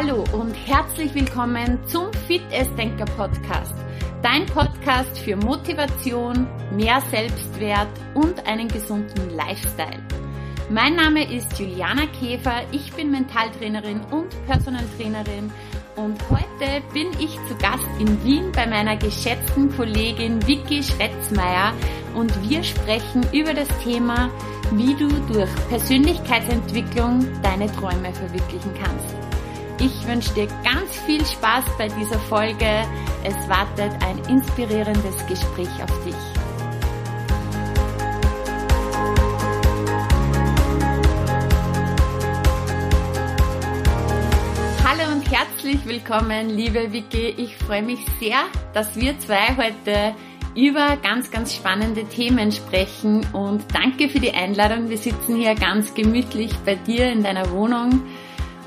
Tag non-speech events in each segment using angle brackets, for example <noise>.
Hallo und herzlich willkommen zum Fit Denker Podcast. Dein Podcast für Motivation, mehr Selbstwert und einen gesunden Lifestyle. Mein Name ist Juliana Käfer, ich bin Mentaltrainerin und Personal Trainerin und heute bin ich zu Gast in Wien bei meiner geschätzten Kollegin Vicky Schretzmeier und wir sprechen über das Thema, wie du durch Persönlichkeitsentwicklung deine Träume verwirklichen kannst. Ich wünsche dir ganz viel Spaß bei dieser Folge. Es wartet ein inspirierendes Gespräch auf dich. Hallo und herzlich willkommen, liebe Vicky. Ich freue mich sehr, dass wir zwei heute über ganz, ganz spannende Themen sprechen und danke für die Einladung. Wir sitzen hier ganz gemütlich bei dir in deiner Wohnung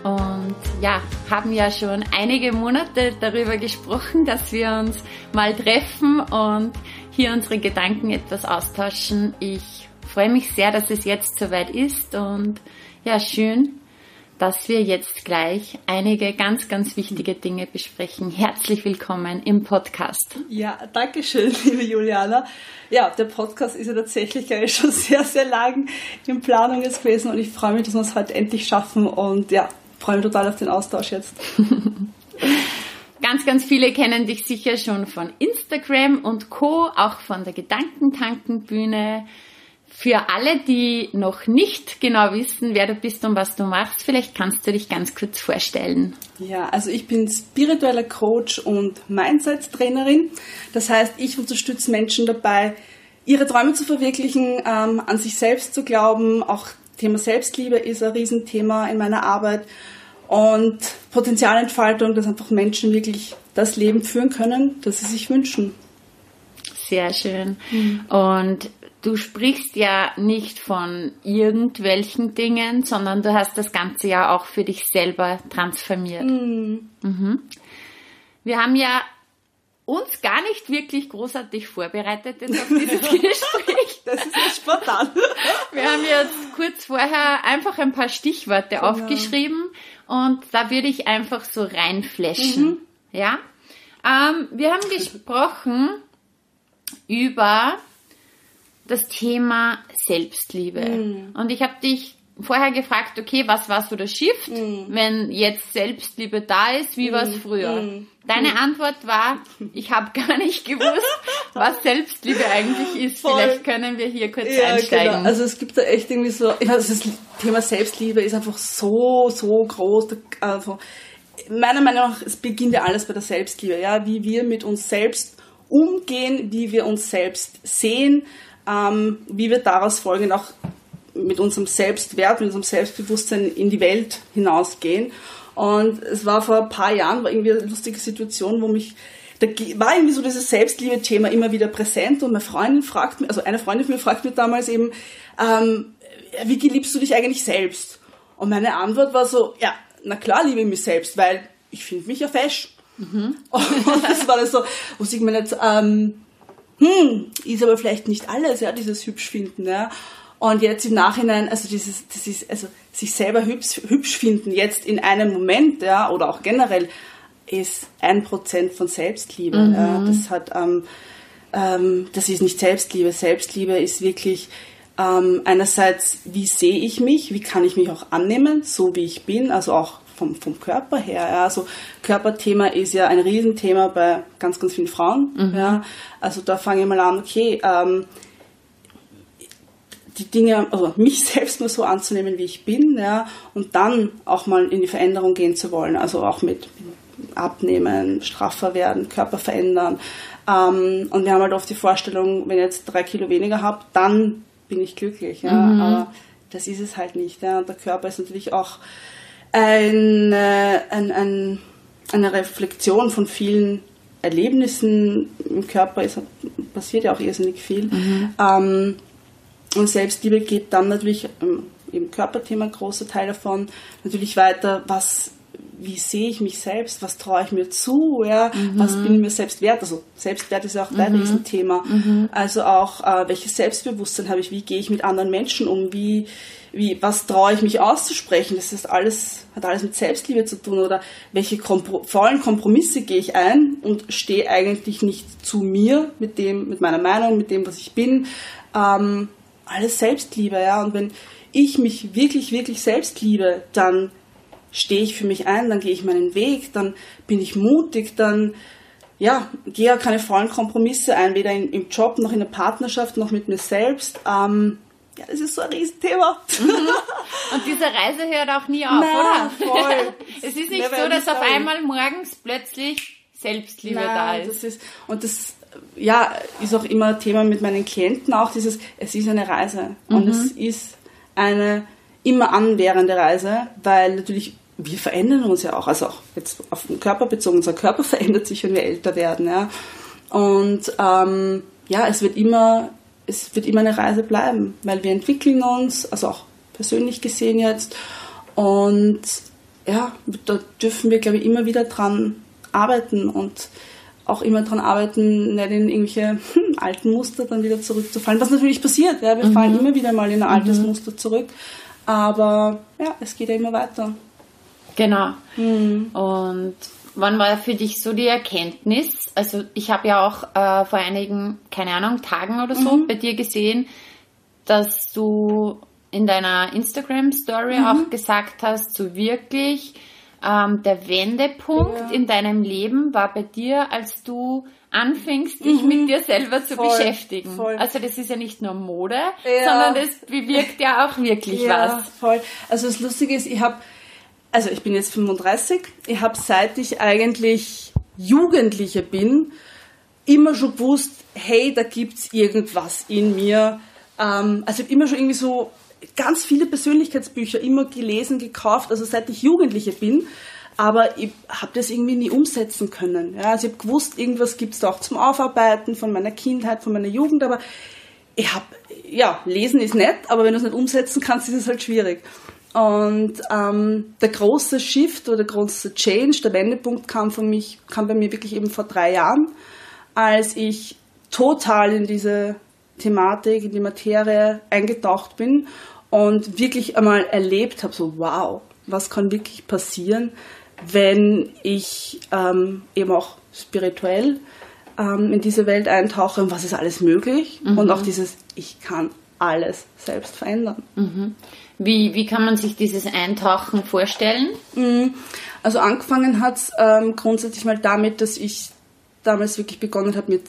und ja, haben ja schon einige Monate darüber gesprochen, dass wir uns mal treffen und hier unsere Gedanken etwas austauschen. Ich freue mich sehr, dass es jetzt soweit ist und ja, schön, dass wir jetzt gleich einige ganz, ganz wichtige Dinge besprechen. Herzlich willkommen im Podcast. Ja, danke schön, <laughs> liebe Juliana. Ja, der Podcast ist ja tatsächlich schon <laughs> sehr, sehr lang in Planung jetzt gewesen und ich freue mich, dass wir es heute endlich schaffen und ja, freue mich total auf den Austausch jetzt. <laughs> Ganz, ganz viele kennen dich sicher schon von Instagram und Co., auch von der Gedankentankenbühne. Für alle, die noch nicht genau wissen, wer du bist und was du machst, vielleicht kannst du dich ganz kurz vorstellen. Ja, also ich bin spiritueller Coach und Mindset-Trainerin. Das heißt, ich unterstütze Menschen dabei, ihre Träume zu verwirklichen, ähm, an sich selbst zu glauben, auch Thema Selbstliebe ist ein Riesenthema in meiner Arbeit und Potenzialentfaltung, dass einfach Menschen wirklich das Leben führen können, das sie sich wünschen. Sehr schön. Mhm. Und du sprichst ja nicht von irgendwelchen Dingen, sondern du hast das Ganze ja auch für dich selber transformiert. Mhm. Mhm. Wir haben ja uns gar nicht wirklich großartig vorbereitet jetzt auf dieses <laughs> Gespräch. Das ist ja spontan. Wir haben jetzt kurz vorher einfach ein paar Stichworte genau. aufgeschrieben und da würde ich einfach so reinflashen. Mhm. Ja? Ähm, wir haben gesprochen über das Thema Selbstliebe. Mhm. Und ich habe dich vorher gefragt, okay, was war so das Shift, mm. wenn jetzt Selbstliebe da ist, wie mm. war es früher? Mm. Deine Antwort war, ich habe <laughs> gar nicht gewusst, was Selbstliebe eigentlich ist. Voll. Vielleicht können wir hier kurz ja, einsteigen. Genau. Also es gibt da echt irgendwie so, ich weiß, das Thema Selbstliebe ist einfach so, so groß. Also meiner Meinung nach, es beginnt ja alles bei der Selbstliebe, ja, wie wir mit uns selbst umgehen, wie wir uns selbst sehen, ähm, wie wir daraus folgend auch mit unserem Selbstwert, mit unserem Selbstbewusstsein in die Welt hinausgehen. Und es war vor ein paar Jahren war irgendwie eine lustige Situation, wo mich da war irgendwie so dieses Selbstliebe-Thema immer wieder präsent und meine Freundin fragt mich, also eine Freundin von mir fragt mich damals eben, ähm, wie liebst du dich eigentlich selbst? Und meine Antwort war so, ja, na klar liebe ich mich selbst, weil ich finde mich ja fesch. Mhm. <laughs> Und das war das so, wo ich mir jetzt, ähm, hm, ist aber vielleicht nicht alles, ja, dieses hübsch finden, ja. Und jetzt im Nachhinein, also dieses, das ist, also sich selber hübsch, hübsch finden, jetzt in einem Moment, ja, oder auch generell, ist ein Prozent von Selbstliebe. Mhm. Ja. Das hat, ähm, ähm, das ist nicht Selbstliebe. Selbstliebe ist wirklich ähm, einerseits, wie sehe ich mich, wie kann ich mich auch annehmen, so wie ich bin, also auch vom, vom Körper her. Ja. Also Körperthema ist ja ein Riesenthema bei ganz, ganz vielen Frauen. Mhm. Ja. Also da fange ich mal an, okay, ähm, die Dinge, also mich <laughs> selbst nur so anzunehmen, wie ich bin, ja, und dann auch mal in die Veränderung gehen zu wollen, also auch mit Abnehmen, straffer werden, Körper verändern. Ähm, und wir haben halt oft die Vorstellung, wenn ich jetzt drei Kilo weniger habe, dann bin ich glücklich, ja, mhm. aber das ist es halt nicht, ja, und der Körper ist natürlich auch ein, ein, ein, eine Reflexion von vielen Erlebnissen im Körper, es passiert ja auch irrsinnig viel. Mhm. Ähm, und Selbstliebe geht dann natürlich ähm, im Körperthema großer Teil davon natürlich weiter, was wie sehe ich mich selbst, was traue ich mir zu, ja, mhm. was bin ich mir selbst wert, also Selbstwert ist ja auch dein mhm. Riesenthema, mhm. also auch, äh, welches Selbstbewusstsein habe ich, wie gehe ich mit anderen Menschen um, wie, wie, was traue ich mich auszusprechen, das ist alles, hat alles mit Selbstliebe zu tun oder welche Kompro vollen Kompromisse gehe ich ein und stehe eigentlich nicht zu mir mit dem, mit meiner Meinung, mit dem, was ich bin, ähm, alles Selbstliebe, ja, und wenn ich mich wirklich, wirklich selbst liebe, dann stehe ich für mich ein, dann gehe ich meinen Weg, dann bin ich mutig, dann ja, gehe ja keine vollen Kompromisse ein, weder in, im Job noch in der Partnerschaft noch mit mir selbst. Ähm, ja, das ist so ein Riesenthema. Mhm. Und diese Reise hört auch nie auf, Nein, oder? Voll. <laughs> es ist nicht so, dass auf einmal morgens plötzlich Selbstliebe Nein, da ist. Das ist. Und das ja, ist auch immer Thema mit meinen Klienten auch, dieses, es ist eine Reise. Und mhm. es ist eine immer anwährende Reise, weil natürlich wir verändern uns ja auch, also auch jetzt auf den Körper bezogen, unser Körper <laughs> verändert sich, wenn wir älter werden, ja. Und ähm, ja, es wird immer, es wird immer eine Reise bleiben, weil wir entwickeln uns, also auch persönlich gesehen jetzt. Und ja, da dürfen wir, glaube ich, immer wieder dran arbeiten und auch immer dran arbeiten, nicht in irgendwelche hm, alten Muster dann wieder zurückzufallen. Was natürlich passiert, ja, wir mhm. fallen immer wieder mal in ein altes mhm. Muster zurück. Aber ja, es geht ja immer weiter. Genau. Mhm. Und wann war für dich so die Erkenntnis? Also ich habe ja auch äh, vor einigen, keine Ahnung, Tagen oder so mhm. bei dir gesehen, dass du in deiner Instagram-Story mhm. auch gesagt hast, so wirklich ähm, der Wendepunkt ja. in deinem Leben war bei dir, als du anfängst, dich mhm. mit dir selber zu voll, beschäftigen. Voll. Also das ist ja nicht nur Mode, ja. sondern das bewirkt ja auch wirklich ja, was. Voll. Also das Lustige ist, ich habe also ich bin jetzt 35, ich habe seit ich eigentlich Jugendliche bin, immer schon gewusst, hey, da gibt's irgendwas in mir. Ähm, also ich habe immer schon irgendwie so ganz viele Persönlichkeitsbücher immer gelesen, gekauft, also seit ich Jugendliche bin. Aber ich habe das irgendwie nie umsetzen können. Ja, also ich habe gewusst, irgendwas gibt's da auch zum Aufarbeiten von meiner Kindheit, von meiner Jugend, aber ich habe, ja, lesen ist nett, aber wenn du es nicht umsetzen kannst, ist es halt schwierig. Und ähm, der große Shift oder der große Change, der Wendepunkt kam, von mich, kam bei mir wirklich eben vor drei Jahren, als ich total in diese Thematik, in die Materie eingetaucht bin und wirklich einmal erlebt habe, so wow, was kann wirklich passieren, wenn ich ähm, eben auch spirituell ähm, in diese Welt eintauche und was ist alles möglich mhm. und auch dieses, ich kann alles selbst verändern. Mhm. Wie, wie kann man sich dieses Eintauchen vorstellen? Mhm. Also angefangen hat es ähm, grundsätzlich mal damit, dass ich damals wirklich begonnen habe, mir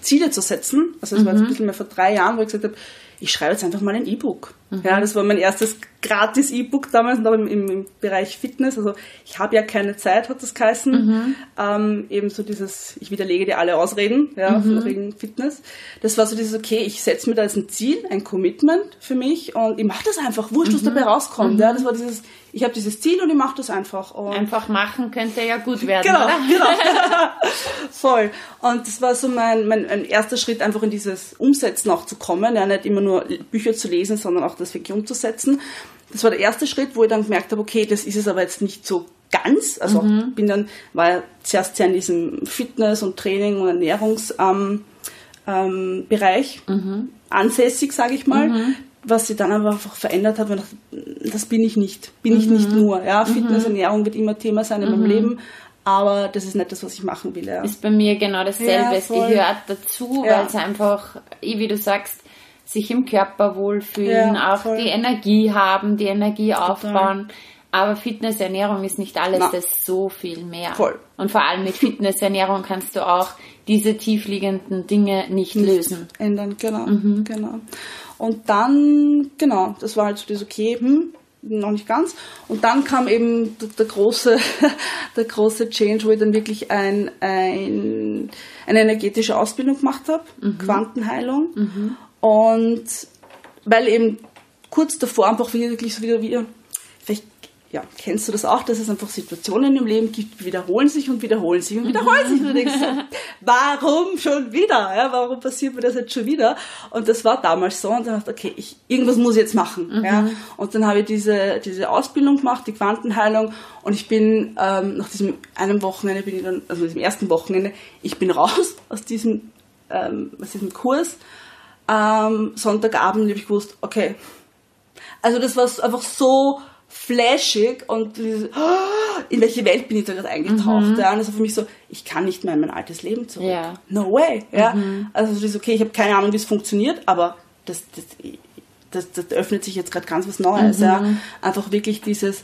Ziele zu setzen. Also es mhm. war jetzt ein bisschen mehr vor drei Jahren, wo ich gesagt habe, ich schreibe jetzt einfach mal ein E-Book. Mhm. Ja, das war mein erstes gratis E-Book damals, noch im, im, Bereich Fitness. Also ich habe ja keine Zeit, hat das geheißen. Mhm. Ähm, eben so dieses, ich widerlege dir alle Ausreden, ja, mhm. wegen Fitness. Das war so dieses, okay, ich setze mir da jetzt ein Ziel, ein Commitment für mich und ich mache das einfach, wurscht, was mhm. dabei rauskommt. Ja, das war dieses, ich habe dieses Ziel und ich mache das einfach. Und einfach machen könnte ja gut werden, genau, oder? Genau, <laughs> voll. Und das war so mein, mein, mein erster Schritt, einfach in dieses Umsetzen auch zu kommen. Ja, nicht immer nur Bücher zu lesen, sondern auch das wirklich umzusetzen. Das war der erste Schritt, wo ich dann gemerkt habe, okay, das ist es aber jetzt nicht so ganz. Also mhm. bin dann, war ja zuerst sehr in diesem Fitness und Training und Ernährungsbereich ähm, ähm, mhm. ansässig, sage ich mal. Mhm. Was sich dann einfach verändert hat, weil das bin ich nicht. Bin ich nicht mhm. nur. Ja, Fitness, mhm. Ernährung wird immer Thema sein in meinem Leben, aber das ist nicht das, was ich machen will. Ja. Ist bei mir genau dasselbe. Ja, es gehört dazu, weil es einfach, wie du sagst, sich im Körper wohlfühlen, ja, auch voll. die Energie haben, die Energie Total. aufbauen. Aber Fitness, Ernährung ist nicht alles, Na. das ist so viel mehr. Voll. Und vor allem mit Fitness, Ernährung kannst du auch diese tiefliegenden Dinge nicht, nicht lösen. Ändern, genau, mhm. genau. Und dann, genau, das war halt so das okay, hm, noch nicht ganz. Und dann kam eben der, der große, <laughs> der große Change, wo ich dann wirklich ein, ein, eine energetische Ausbildung gemacht habe, mhm. Quantenheilung. Mhm. Und weil eben kurz davor einfach wirklich so wieder, wieder ja, kennst du das auch, dass es einfach Situationen im Leben gibt, die wiederholen sich und wiederholen sich und wiederholen sich. Und du denkst so, <laughs> warum schon wieder? Ja, warum passiert mir das jetzt schon wieder? Und das war damals so und dann dachte ich, okay, ich, irgendwas muss ich jetzt machen. Mhm. Ja. Und dann habe ich diese, diese Ausbildung gemacht, die Quantenheilung und ich bin ähm, nach diesem einem Wochenende, bin ich dann, also diesem ersten Wochenende, ich bin <laughs> raus aus diesem, ähm, aus diesem Kurs. Ähm, Sonntagabend habe ich gewusst, okay, also das war einfach so flashig und in welche Welt bin ich da gerade eingetaucht. Mhm. Ja? Und das war für mich so, ich kann nicht mehr in mein altes Leben zurück. Ja. No way. Ja? Mhm. Also das ist okay, ich habe keine Ahnung, wie es funktioniert, aber das, das, das, das öffnet sich jetzt gerade ganz was Neues. Mhm. Ja? Einfach wirklich dieses,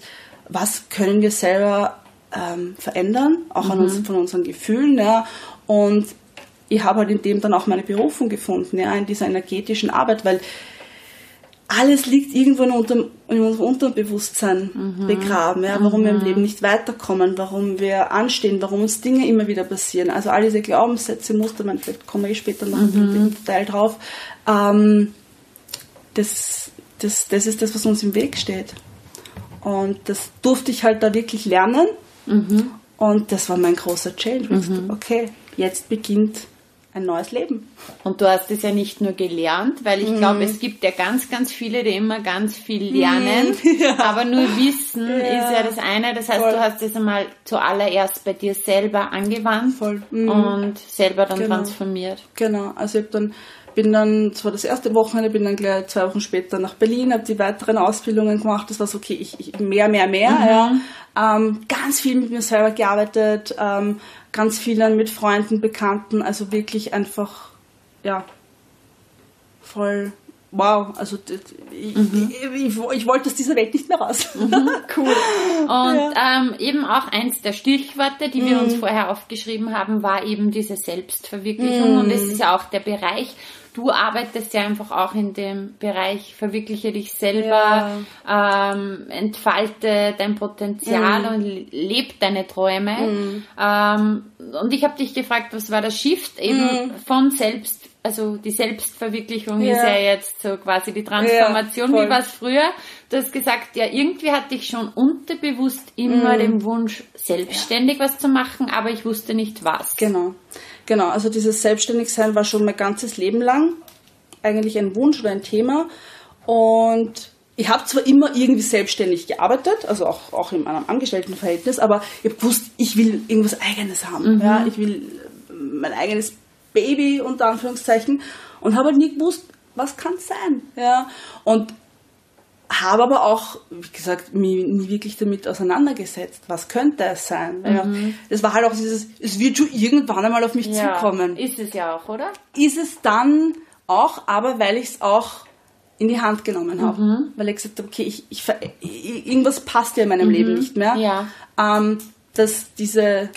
was können wir selber ähm, verändern, auch an uns, mhm. von unseren Gefühlen. Ja? Und ich habe halt in dem dann auch meine Berufung gefunden, ja, in dieser energetischen Arbeit, weil alles liegt irgendwo in, unserem, in unserem Unterbewusstsein mhm. begraben, ja, warum mhm. wir im mhm. Leben nicht weiterkommen, warum wir anstehen, warum uns Dinge immer wieder passieren. Also all diese Glaubenssätze, Muster, man, vielleicht kommen wir eh später noch mhm. im Detail drauf. Ähm, das, das, das ist das, was uns im Weg steht. Und das durfte ich halt da wirklich lernen. Mhm. Und das war mein großer Change. Mhm. Okay, jetzt beginnt ein neues Leben. Und du hast es ja nicht nur gelernt, weil ich mm. glaube, es gibt ja ganz, ganz viele, die immer ganz viel lernen, mm. <laughs> ja. aber nur Wissen ja. ist ja das eine. Das heißt, Voll. du hast es einmal zuallererst bei dir selber angewandt. Mm. und selber dann genau. transformiert. Genau, also ich habe dann bin dann, zwar das erste Wochenende, bin dann gleich zwei Wochen später nach Berlin, habe die weiteren Ausbildungen gemacht. Das war so, okay, ich, ich mehr, mehr, mehr. Mhm. Ja. Ähm, ganz viel mit mir selber gearbeitet, ähm, ganz viel dann mit Freunden, Bekannten, also wirklich einfach, ja, voll wow, also ich, mhm. ich, ich, ich, wollte aus dieser Welt nicht mehr raus. Mhm, <laughs> cool. Und ja. ähm, eben auch eins der Stichworte, die wir uns mhm. vorher aufgeschrieben haben, war eben diese Selbstverwirklichung. Mhm. Und es ist ja auch der Bereich, du arbeitest ja einfach auch in dem Bereich, verwirkliche dich selber, ja. ähm, entfalte dein Potenzial mhm. und leb deine Träume. Mhm. Ähm, und ich habe dich gefragt, was war der Shift eben mhm. von selbst, also die Selbstverwirklichung ja. ist ja jetzt so quasi die Transformation, ja, wie war es früher? Du hast gesagt, ja, irgendwie hatte ich schon unterbewusst immer mhm. den Wunsch, selbstständig was zu machen, aber ich wusste nicht was. Genau. Genau, also dieses Selbstständigsein war schon mein ganzes Leben lang eigentlich ein Wunsch oder ein Thema. Und ich habe zwar immer irgendwie selbstständig gearbeitet, also auch, auch in meinem Angestelltenverhältnis, aber ich habe gewusst, ich will irgendwas Eigenes haben. Mhm. Ja, ich will mein eigenes Baby unter Anführungszeichen und habe halt nie gewusst, was kann es sein. Ja, und habe aber auch, wie gesagt, mich nie wirklich damit auseinandergesetzt. Was könnte es sein? Mhm. Das war halt auch dieses, es wird schon irgendwann einmal auf mich ja, zukommen. Ist es ja auch, oder? Ist es dann auch, aber weil ich es auch in die Hand genommen habe. Mhm. Weil ich gesagt habe, okay, ich, ich, irgendwas passt ja in meinem mhm. Leben nicht mehr. Ja. Ähm, dass diese,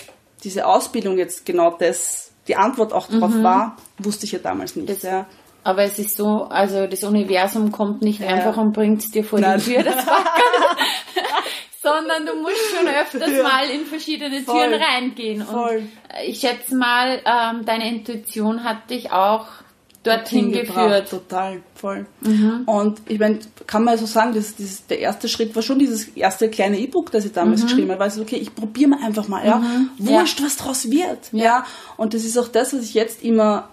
diese Ausbildung jetzt genau das, die Antwort auch darauf mhm. war, wusste ich ja damals nicht. Das, ja. Aber es ist so, also das Universum kommt nicht ja. einfach und bringt es dir vor Nein. die Tür, das <laughs> sondern du musst schon öfters ja. mal in verschiedene Voll. Türen reingehen. Voll. Und ich schätze mal, ähm, deine Intuition hat dich auch dorthin geführt. Total, voll. Mhm. Und ich meine, kann man so also sagen, das, das, der erste Schritt war schon dieses erste kleine E-Book, das ich damals mhm. geschrieben habe. Weil ich okay, ich probiere mal einfach mal, ja. Mhm. Wurscht, ja. was draus wird. Ja. ja. Und das ist auch das, was ich jetzt immer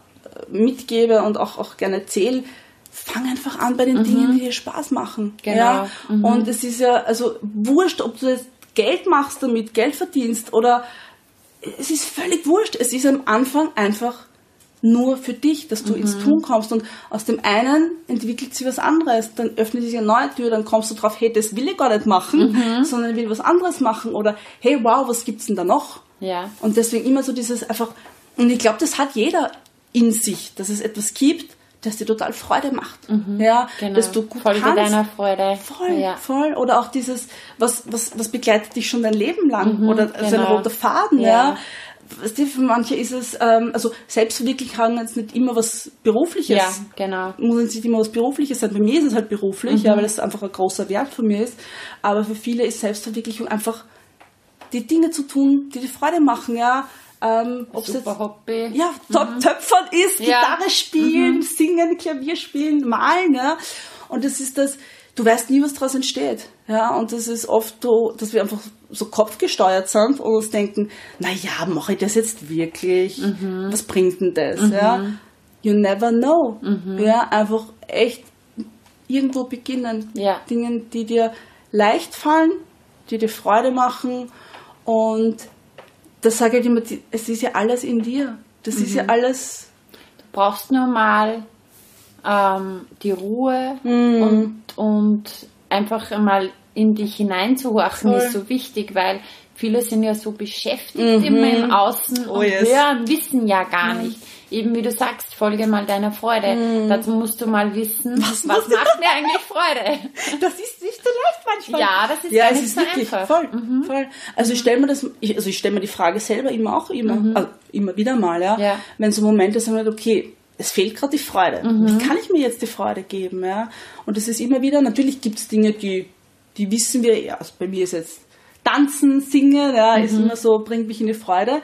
mitgebe und auch, auch gerne erzähle, fang einfach an bei den mhm. Dingen, die dir Spaß machen. Genau. Ja? Mhm. Und es ist ja, also wurscht, ob du jetzt Geld machst damit, Geld verdienst oder es ist völlig wurscht. Es ist am Anfang einfach nur für dich, dass du mhm. ins Tun kommst und aus dem einen entwickelt sich was anderes, dann öffnet sich eine neue Tür, dann kommst du drauf, hey, das will ich gar nicht machen, mhm. sondern ich will was anderes machen oder hey, wow, was gibt's denn da noch? Ja. Und deswegen immer so dieses einfach, und ich glaube, das hat jeder in sich, dass es etwas gibt, das dir total Freude macht. Mhm, ja, genau. dass du gut Folge kannst. deiner Freude. Voll, ja. voll. Oder auch dieses, was, was, was begleitet dich schon dein Leben lang? Mhm, Oder genau. so ein roter Faden, ja. ja. Weißt du, für manche ist es, ähm, also Selbstverwirklichung jetzt nicht immer was Berufliches. Ja, genau. Muss nicht immer was Berufliches sein. Bei mir ist es halt beruflich, mhm. ja, weil es einfach ein großer Wert von mir ist. Aber für viele ist Selbstverwirklichung einfach die Dinge zu tun, die dir Freude machen, ja ähm, ob es jetzt Hobby. Ja, mhm. Töpfern ist, ja. Gitarre spielen, mhm. singen, Klavier spielen, malen. Ja. Und das ist das, du weißt nie, was daraus entsteht. Ja, und das ist oft so, dass wir einfach so kopfgesteuert sind und uns denken, na ja, mache ich das jetzt wirklich? Mhm. Was bringt denn das? Ja, you never know. Mhm. Ja, einfach echt irgendwo beginnen. Ja. Dingen, die dir leicht fallen, die dir Freude machen und das sage ich immer, die- es ist ja alles in dir. Das ist Mhm. ja alles Du brauchst nur mal ähm, die Ruhe Mhm. und, und einfach einmal in dich hineinzuhorchen Voll. ist so wichtig, weil viele sind ja so beschäftigt immer im Außen Oh und yes. hören, wissen ja gar nicht. Eben wie du sagst, folge mal deiner Freude. Dazu musst du mal wissen, was, muss- macht mir eigentlich Freude. Das ist nicht so leicht manchmal. Ja, das ist ja, es nicht ist so wirklich einfach. Mhm. voll, voll. Also ich stelle mir das, ich, also ich stelle mir die Frage selber immer auch immer, also immer wieder mal, ja, Ja. wenn so Momente sind, okay, es fehlt gerade die Freude. Mhm. Wie kann ich mir jetzt die Freude geben, ja? Und es ist immer wieder, natürlich gibt es Dinge, die, die wissen wir, ja, also bei mir ist jetzt Tanzen, Singen, ja, ist Mhm. immer so, bringt mich in die Freude.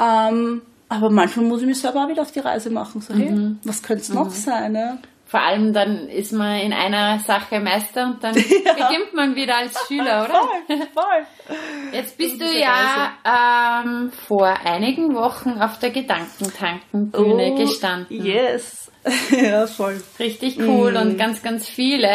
Ähm, aber manchmal muss ich mich selber auch wieder auf die Reise machen, so, hey, Mhm. was könnte es noch sein, ja? Vor allem dann ist man in einer Sache Meister und dann <laughs> beginnt man wieder als Schüler, oder? Voll, voll. Jetzt bist du ja ähm, vor einigen Wochen auf der Gedankentankenbühne Oh, gestanden. Yes. <laughs> ja, voll. Richtig cool Mm. und ganz, ganz viele,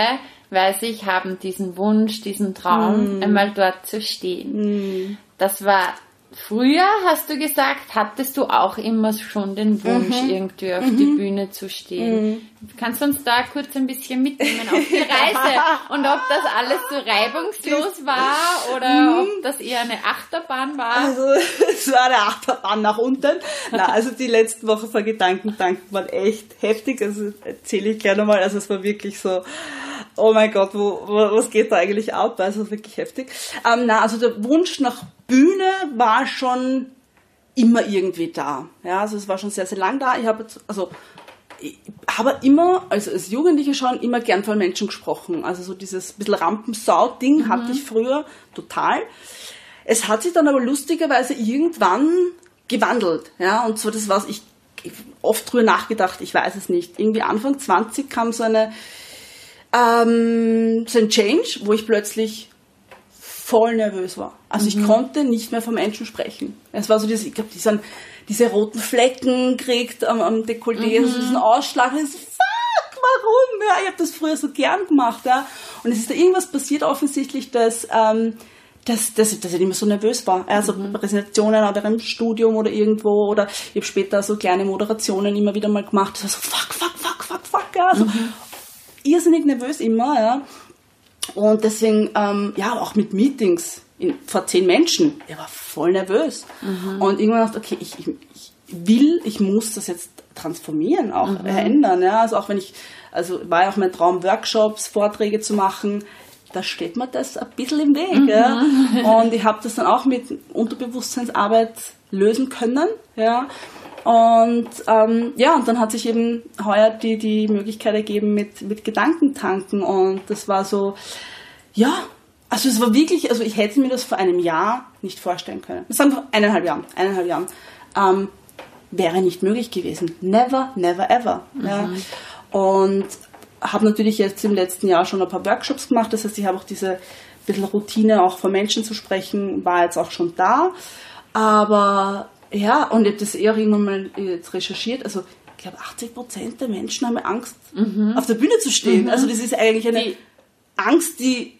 weiß ich, haben diesen Wunsch, diesen Traum, Mm. einmal dort zu stehen. Das war früher, hast du gesagt, hattest du auch immer schon den Wunsch, Mhm. irgendwie auf die Bühne zu stehen. Kannst du uns da kurz ein bisschen mitnehmen auf die <laughs> Reise und ob das alles so reibungslos war oder ob das eher eine Achterbahn war? Mhm. Also, <laughs> es war eine Achterbahn nach unten. Na, also die letzten Wochen vor Gedankentanken waren echt heftig. Also erzähle ich gleich nochmal. Also es war wirklich so, oh mein Gott, wo, wo, was geht da eigentlich ab? Also wirklich heftig. Ähm, na, also der Wunsch nach Bühne war schon immer irgendwie da. Ja, also es war schon sehr, sehr lang da. Ich habe also ich habe immer, also als Jugendliche schon, immer gern von Menschen gesprochen. Also so dieses bisschen Rampensau-Ding hatte ich früher total. Es hat sich dann aber lustigerweise irgendwann gewandelt. Ja, und so das war ich, ich oft drüber nachgedacht, ich weiß es nicht. Irgendwie Anfang 20 kam so eine ähm, so ein Change, wo ich plötzlich voll nervös war. Also ich konnte nicht mehr vom Menschen sprechen. Es war so dieses, ich glaube, diese, diese roten Flecken kriegt am, am Dekolleté, also diesen Ausschlag. Ich so, fuck, warum? Ja, ich habe das früher so gern gemacht. Ja. Und es ist da irgendwas passiert offensichtlich, dass, ähm, dass, dass, ich- dass ich nicht mehr so nervös war. Also Präsentationen oder im Studium oder irgendwo. Oder ich habe später so kleine Moderationen immer wieder mal gemacht. Das war so, fuck, fuck, fuck, fuck, fuck. Ja. Also, irrsinnig nervös immer, ja. Und deswegen, ähm, ja, auch mit Meetings in, vor zehn Menschen, ich war voll nervös. Und irgendwann dachte ich, okay, ich, ich, ich will, ich muss das jetzt transformieren, auch verändern. Ja. Also auch wenn ich, also war ja auch mein Traum, Workshops, Vorträge zu machen, da steht mir das ein bisschen im Weg. Ja. Und ich habe das dann auch mit Unterbewusstseinsarbeit lösen können. Ja. Und ähm, ja, und dann hat sich eben heuer die, die Möglichkeit ergeben mit, mit Gedankentanken. Und das war so, ja, also es war wirklich, also ich hätte mir das vor einem Jahr nicht vorstellen können. Das sagen vor eineinhalb Jahren, eineinhalb Jahren. Ähm, wäre nicht möglich gewesen. Never, never, ever. Ja. Und habe natürlich jetzt im letzten Jahr schon ein paar Workshops gemacht. Das heißt, ich habe auch diese bisschen Routine, auch vor Menschen zu sprechen, war jetzt auch schon da. Aber ja, und ich habe das eher irgendwann mal jetzt recherchiert. Also ich glaube, 80 Prozent der Menschen haben Angst, auf der Bühne zu stehen. Also das ist eigentlich eine Die- Angst, die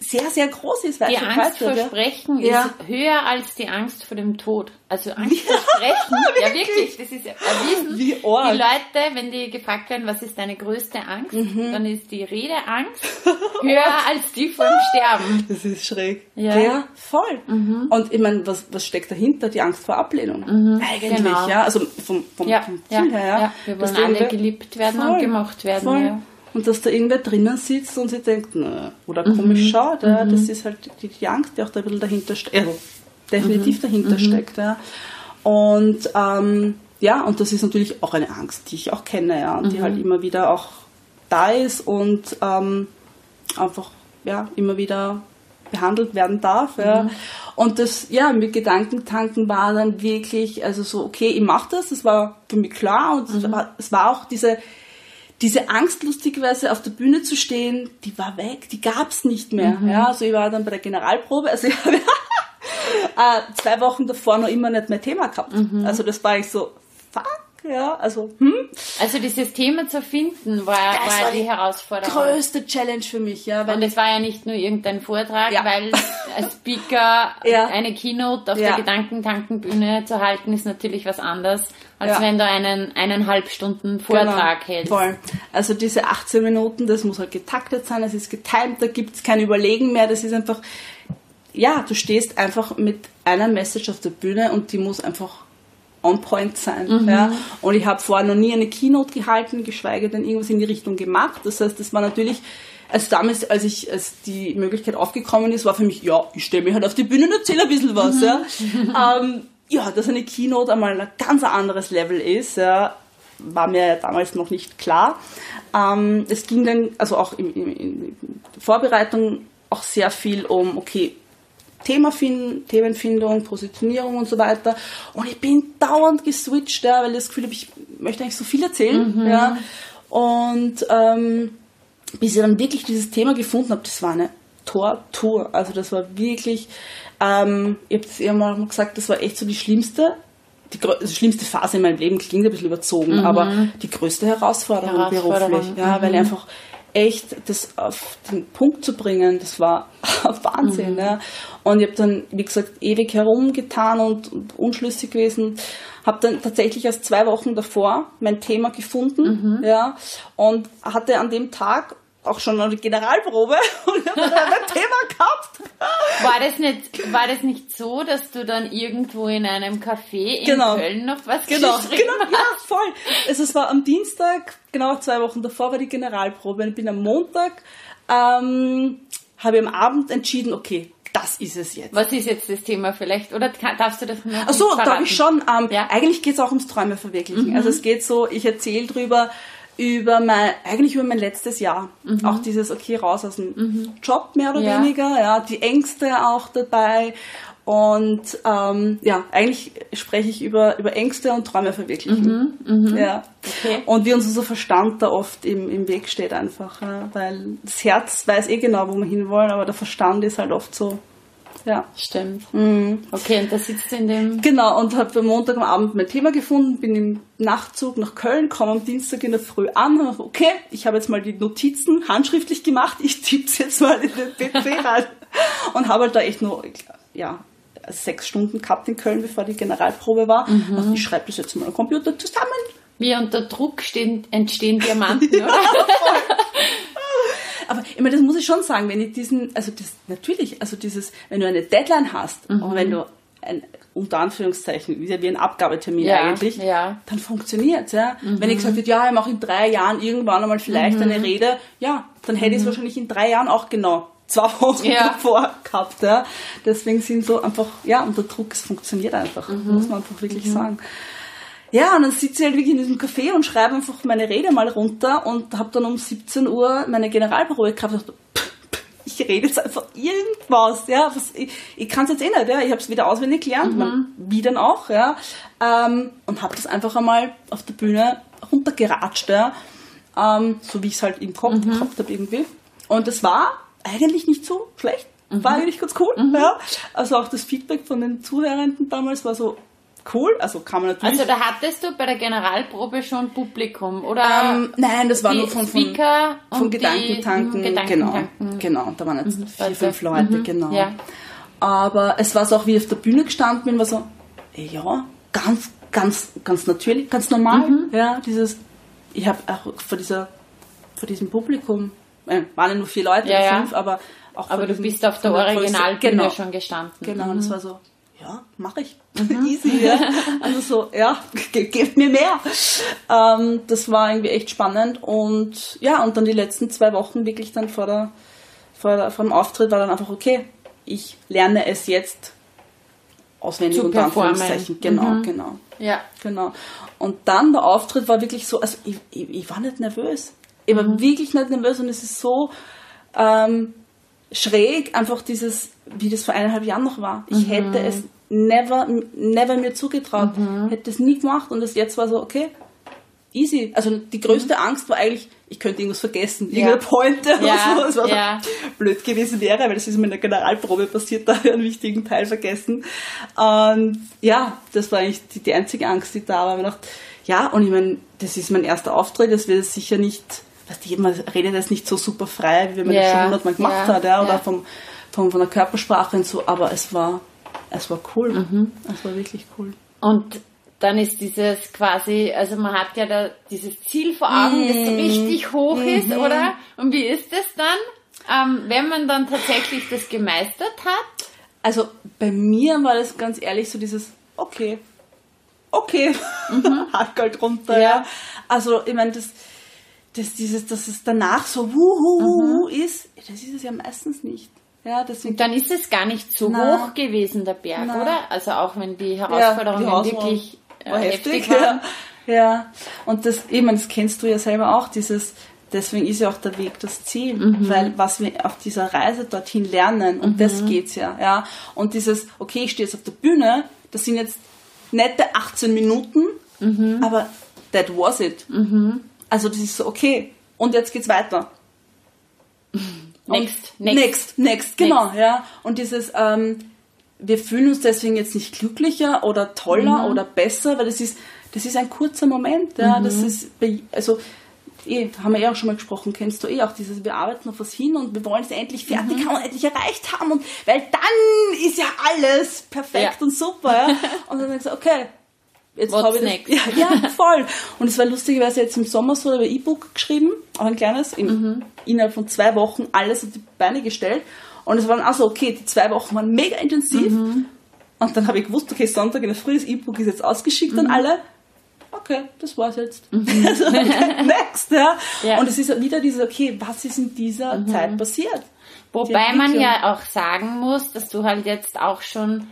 sehr, sehr groß ist. weit Die Angst vor ja. Sprechen Ja. ist höher als die Angst vor dem Tod. Also Angst vor Sprechen, <laughs> ja wirklich, das ist erwiesen. Wie arg. Die Leute, wenn die gefragt werden, was ist deine größte Angst, Mhm. dann ist die Redeangst <laughs> höher als die vor dem Sterben. Das ist schräg. Ja. voll. Und ich meine, was, was steckt dahinter? Die Angst vor Ablehnung. Eigentlich, genau. ja. Also vom, vom, Ja, vom ja, Gefühl her, ja. ja. Wir wollen alle geliebt werden Voll, und gemocht werden. Voll. Ja. Und dass da irgendwer drinnen sitzt und sie denkt, nö, oder komisch Mhm. schaut, ja, das ist halt die, die Angst, die auch da ein bisschen dahinter steckt, also definitiv Mhm. dahinter steckt, ja. Und ähm, ja, und das ist natürlich auch eine Angst, die ich auch kenne, ja, und Mhm. die halt immer wieder auch da ist und ähm, einfach ja immer wieder behandelt werden darf. Ja. Mhm. Und das, ja, mit Gedankentanken war dann wirklich, also so, okay, ich mache das, das war für mich klar und Mhm. es war auch diese, diese Angst, lustigerweise auf der Bühne zu stehen, die war weg, die gab's nicht mehr. Mhm. Ja, also ich war dann bei der Generalprobe, also <laughs> ich habe äh, zwei Wochen davor noch immer nicht mein Thema gehabt. Mhm. Also das war ich so, fuck, ja, also, hm, Also dieses Thema zu finden war, war war die die Herausforderung. größte Challenge für mich, ja, weil Und es war ja nicht nur irgendein Vortrag, Ja. weil <laughs> als Speaker Ja. eine Keynote auf Ja. der Gedankentankenbühne zu halten, ist natürlich was anderes, als Ja. wenn du einen eineinhalb Stunden Vortrag hältst. Genau. Voll. Also diese 18 Minuten, das muss halt getaktet sein, es ist getimt, da gibt's kein Überlegen mehr, das ist einfach, ja, du stehst einfach mit einer Message auf der Bühne und die muss einfach on point sein. Mhm. Ja. Und ich habe vorher noch nie eine Keynote gehalten, geschweige denn irgendwas in die Richtung gemacht. Das heißt, das war natürlich, also damals, als ich, als die Möglichkeit aufgekommen ist, war für mich, ja, ich stelle mich halt auf die Bühne und erzähle ein bisschen was. Ja. <laughs> ähm, ja, dass eine Keynote einmal ein ganz anderes Level ist, ja, war mir damals noch nicht klar. Ähm, es ging dann, also auch in, in, in Vorbereitung auch sehr viel um, okay, Thema finden, Themenfindung, Positionierung und so weiter. Und ich bin dauernd geswitcht, ja, weil ich das Gefühl habe, ich möchte eigentlich so viel erzählen. Ja. Und ähm, bis ich dann wirklich dieses Thema gefunden habe, das war eine Tortur. Also das war wirklich, ähm, ich habe es ja mal gesagt, das war echt so die schlimmste, die, also schlimmste Phase in meinem Leben, klingt ein bisschen überzogen, aber die größte Herausforderung, Herausforderung, beruflich. Ja, weil einfach echt das auf den Punkt zu bringen, das war <laughs> Wahnsinn. Ja. Und ich habe dann, wie gesagt, ewig herumgetan und, und unschlüssig gewesen. Habe dann tatsächlich erst zwei Wochen davor mein Thema gefunden ja, und hatte an dem Tag auch schon eine Generalprobe <laughs> und habe dann ein Thema gehabt. War das nicht, war das nicht so, dass du dann irgendwo in einem Café in Genau. Köln noch was Genau, geschrieben genau, hast? ja, voll. Also es war am Dienstag, genau zwei Wochen davor war die Generalprobe. Ich bin am Montag, ähm, habe ich am Abend entschieden, okay, das ist es jetzt. Was ist jetzt das Thema vielleicht? Oder darfst du das noch Ach so, darf ich schon. Ähm, Ja. Eigentlich geht es auch ums Träume verwirklichen. Also es geht so, ich erzähle drüber, über mein, eigentlich über mein letztes Jahr. Auch dieses, okay, raus aus dem Job mehr oder Ja. weniger, ja, die Ängste auch dabei. Und ähm, ja, eigentlich spreche ich über, über Ängste und Träume verwirklichen. Ja. Okay. Und wie uns unser Verstand da oft im, im Weg steht einfach. Ja, weil das Herz weiß eh genau, wo wir hinwollen, aber der Verstand ist halt oft so, ja. Stimmt. Mhm. Okay, und da sitzt du in dem... Genau, und habe am Montag am Abend mein Thema gefunden, bin im Nachtzug nach Köln, komme am Dienstag in der Früh an und hab, okay, ich habe jetzt mal die Notizen handschriftlich gemacht, ich tipp's jetzt mal in den PC rein. <laughs> Und habe halt da echt nur, ja, sechs Stunden gehabt in Köln, bevor die Generalprobe war. Und ich schreibe das jetzt mal am Computer zusammen. Wie unter Druck stehen, entstehen Diamanten, <laughs> oder? Aber ich meine, das muss ich schon sagen, wenn ich diesen, also das natürlich, also dieses, wenn du eine Deadline hast und wenn du ein, unter Anführungszeichen, wie wie ein Abgabetermin Ja, eigentlich, ja. dann funktioniert's, ja. Wenn ich gesagt hätte, ja, ich mache in drei Jahren irgendwann einmal vielleicht eine Rede, ja, dann hätte ich es wahrscheinlich in drei Jahren auch genau zwei Wochen Ja. davor gehabt, ja. Deswegen sind so einfach, ja, unter Druck, es funktioniert einfach, muss man einfach wirklich sagen. Ja, und dann sitze ich halt wirklich in diesem Café und schreibe einfach meine Rede mal runter und habe dann um 17 Uhr meine Generalprobe gehabt. Und dachte, pff, pff, ich rede jetzt einfach irgendwas, ja, was, ich, ich kann es jetzt eh nicht, ja, ich habe es wieder auswendig gelernt, man, wie dann auch, ja, ähm, und habe das einfach einmal auf der Bühne runtergeratscht, ja, ähm, so wie ich es halt im Kopf gehabt habe irgendwie. Und das war eigentlich nicht so schlecht, war eigentlich ganz cool, ja, also auch das Feedback von den Zuhörenden damals war so cool, also kann man natürlich Also da hattest du bei der Generalprobe schon Publikum, oder? ähm, nein, das war die nur von, von, von die- Gedankentanken. mhm, Gedankentanken. Genau, genau. Da waren jetzt vier, Leute. fünf Leute, Mhm, genau. ja. Aber es war so auch, wie ich auf der Bühne gestanden bin, war so, ja, ganz, ganz, ganz natürlich, ganz normal. Mhm. Ja, dieses, ich habe auch vor dieser, vor diesem Publikum, äh, waren ja nur vier Leute, Ja, oder ja. fünf, aber auch Aber du diesem- bist auf der Originalbühne genau. schon gestanden. Genau, und es war so, ja, mache ich. <laughs> Easy, ja. <laughs> Also so, ja, ge gebt mir mehr. Ähm, das war irgendwie echt spannend und ja, und dann die letzten zwei Wochen wirklich dann vor der, vor, der, vor dem Auftritt war dann einfach, okay, ich lerne es jetzt auswendig Zu unter. Anführungszeichen. Genau, Mhm. genau. Ja. Genau. Und dann der Auftritt war wirklich so, also ich, ich, ich war nicht nervös. Ich war Mhm. wirklich nicht nervös und es ist so ähm, schräg, einfach dieses, wie das vor eineinhalb Jahren noch war. Ich Mhm. hätte es never, never mir zugetraut, hätte es nie gemacht und das jetzt war so, okay, easy. Also die größte mhm. Angst war eigentlich, ich könnte irgendwas vergessen, ja. irgendeine Pointe oder ja. so, was was ja. blöd gewesen wäre, weil das ist mir in der Generalprobe passiert, <laughs> da habe ich einen wichtigen Teil vergessen. Und ja, das war eigentlich die, die einzige Angst, die da war. Ich dachte, ja, und ich meine, das ist mein erster Auftritt, das wird sicher nicht, weißt du, man redet jetzt nicht so super frei, wie man yeah. das schon hundertmal gemacht yeah. hat, ja, oder yeah. vom, vom, von der Körpersprache und so, aber es war, es war cool. Mhm. Es war wirklich cool. Und dann ist dieses quasi, also man hat ja da dieses Ziel vor Augen, mm. das so mhm. richtig hoch mm ist, mhm. oder? Und wie ist es dann, ähm, wenn man dann tatsächlich das gemeistert hat? Also bei mir war das ganz ehrlich so dieses, okay, okay, mhm. <laughs> Hackgold runter, ja. ja. Also ich meine, das, das, dieses, dass es danach so wuhu, wuhu ist, das ist es ja meistens nicht. Ja, deswegen dann ist es gar nicht so na, hoch gewesen, der Berg, na. oder? Also auch wenn die Herausforderungen ja, die wirklich war heftig. Ja. ja. Und das, eben, das kennst du ja selber auch, dieses, deswegen ist ja auch der Weg das Ziel, mhm. weil was wir auf dieser Reise dorthin lernen, und mhm. das geht's ja, ja. Und dieses, okay, ich stehe jetzt auf der Bühne, das sind jetzt nette 18 Minuten, mhm. aber that was it. Mhm. Also das ist so, okay, und jetzt geht's weiter. <laughs> Next, next. Next, next, genau, next. ja. Und dieses, ähm, wir fühlen uns deswegen jetzt nicht glücklicher oder toller mhm. oder besser, weil das ist, das ist ein kurzer Moment. Ja, mhm. das ist, also, eh, haben wir ja auch schon mal gesprochen, kennst du eh auch dieses, wir arbeiten auf was hin und wir wollen es endlich fertig mhm. haben und endlich erreicht haben und, weil dann ist ja alles perfekt ja. und super, ja. Und dann denkst du, okay, jetzt habe ich das, <laughs> ja, ja, voll. Und es war lustigerweise jetzt im Sommer so, da habe ich E-Book geschrieben, auch ein kleines, im, mhm. innerhalb von zwei Wochen alles auf die Beine gestellt und es waren also okay, die zwei Wochen waren mega intensiv. Mhm. Und dann habe ich gewusst, okay, Sonntag in der Früh, das E-Book ist jetzt ausgeschickt mhm. an alle. Okay, das war's jetzt. Mhm. <laughs> also, okay, <laughs> next, ja. ja. Und es ist wieder dieses, okay, was ist in dieser mhm. Zeit passiert? Wobei man ja auch sagen muss, dass du halt jetzt auch schon,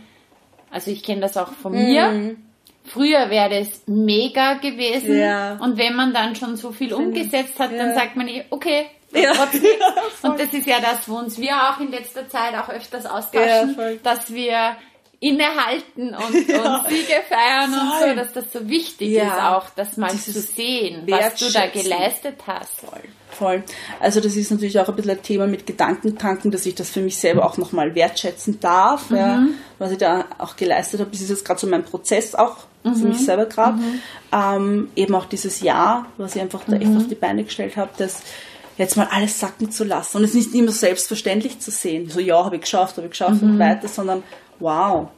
also ich kenne das auch von mir, mhm. Früher wäre das mega gewesen. Ja. Und wenn man dann schon so viel umgesetzt hat, ja. dann sagt man, eh, okay, ja. <laughs> und das ist ja das, wo uns wir auch in letzter Zeit auch öfters austauschen, dass wir innehalten und, <laughs> ja. und Siege feiern voll. und so, dass das so wichtig ja. ist auch, das mal Dieses zu sehen, was du da geleistet hast. Voll. Voll. Also das ist natürlich auch ein bisschen ein Thema mit Gedankentanken, dass ich das für mich selber auch nochmal wertschätzen darf, mhm. ja, was ich da auch geleistet habe. Das ist jetzt gerade so mein Prozess auch mhm. für mich selber gerade. Mhm. Ähm, eben auch dieses Jahr, was ich einfach da echt mhm. auf die Beine gestellt habe, dass jetzt mal alles sacken zu lassen und es nicht immer selbstverständlich zu sehen. So, ja, habe ich geschafft, habe ich geschafft mhm. und weiter, sondern wow.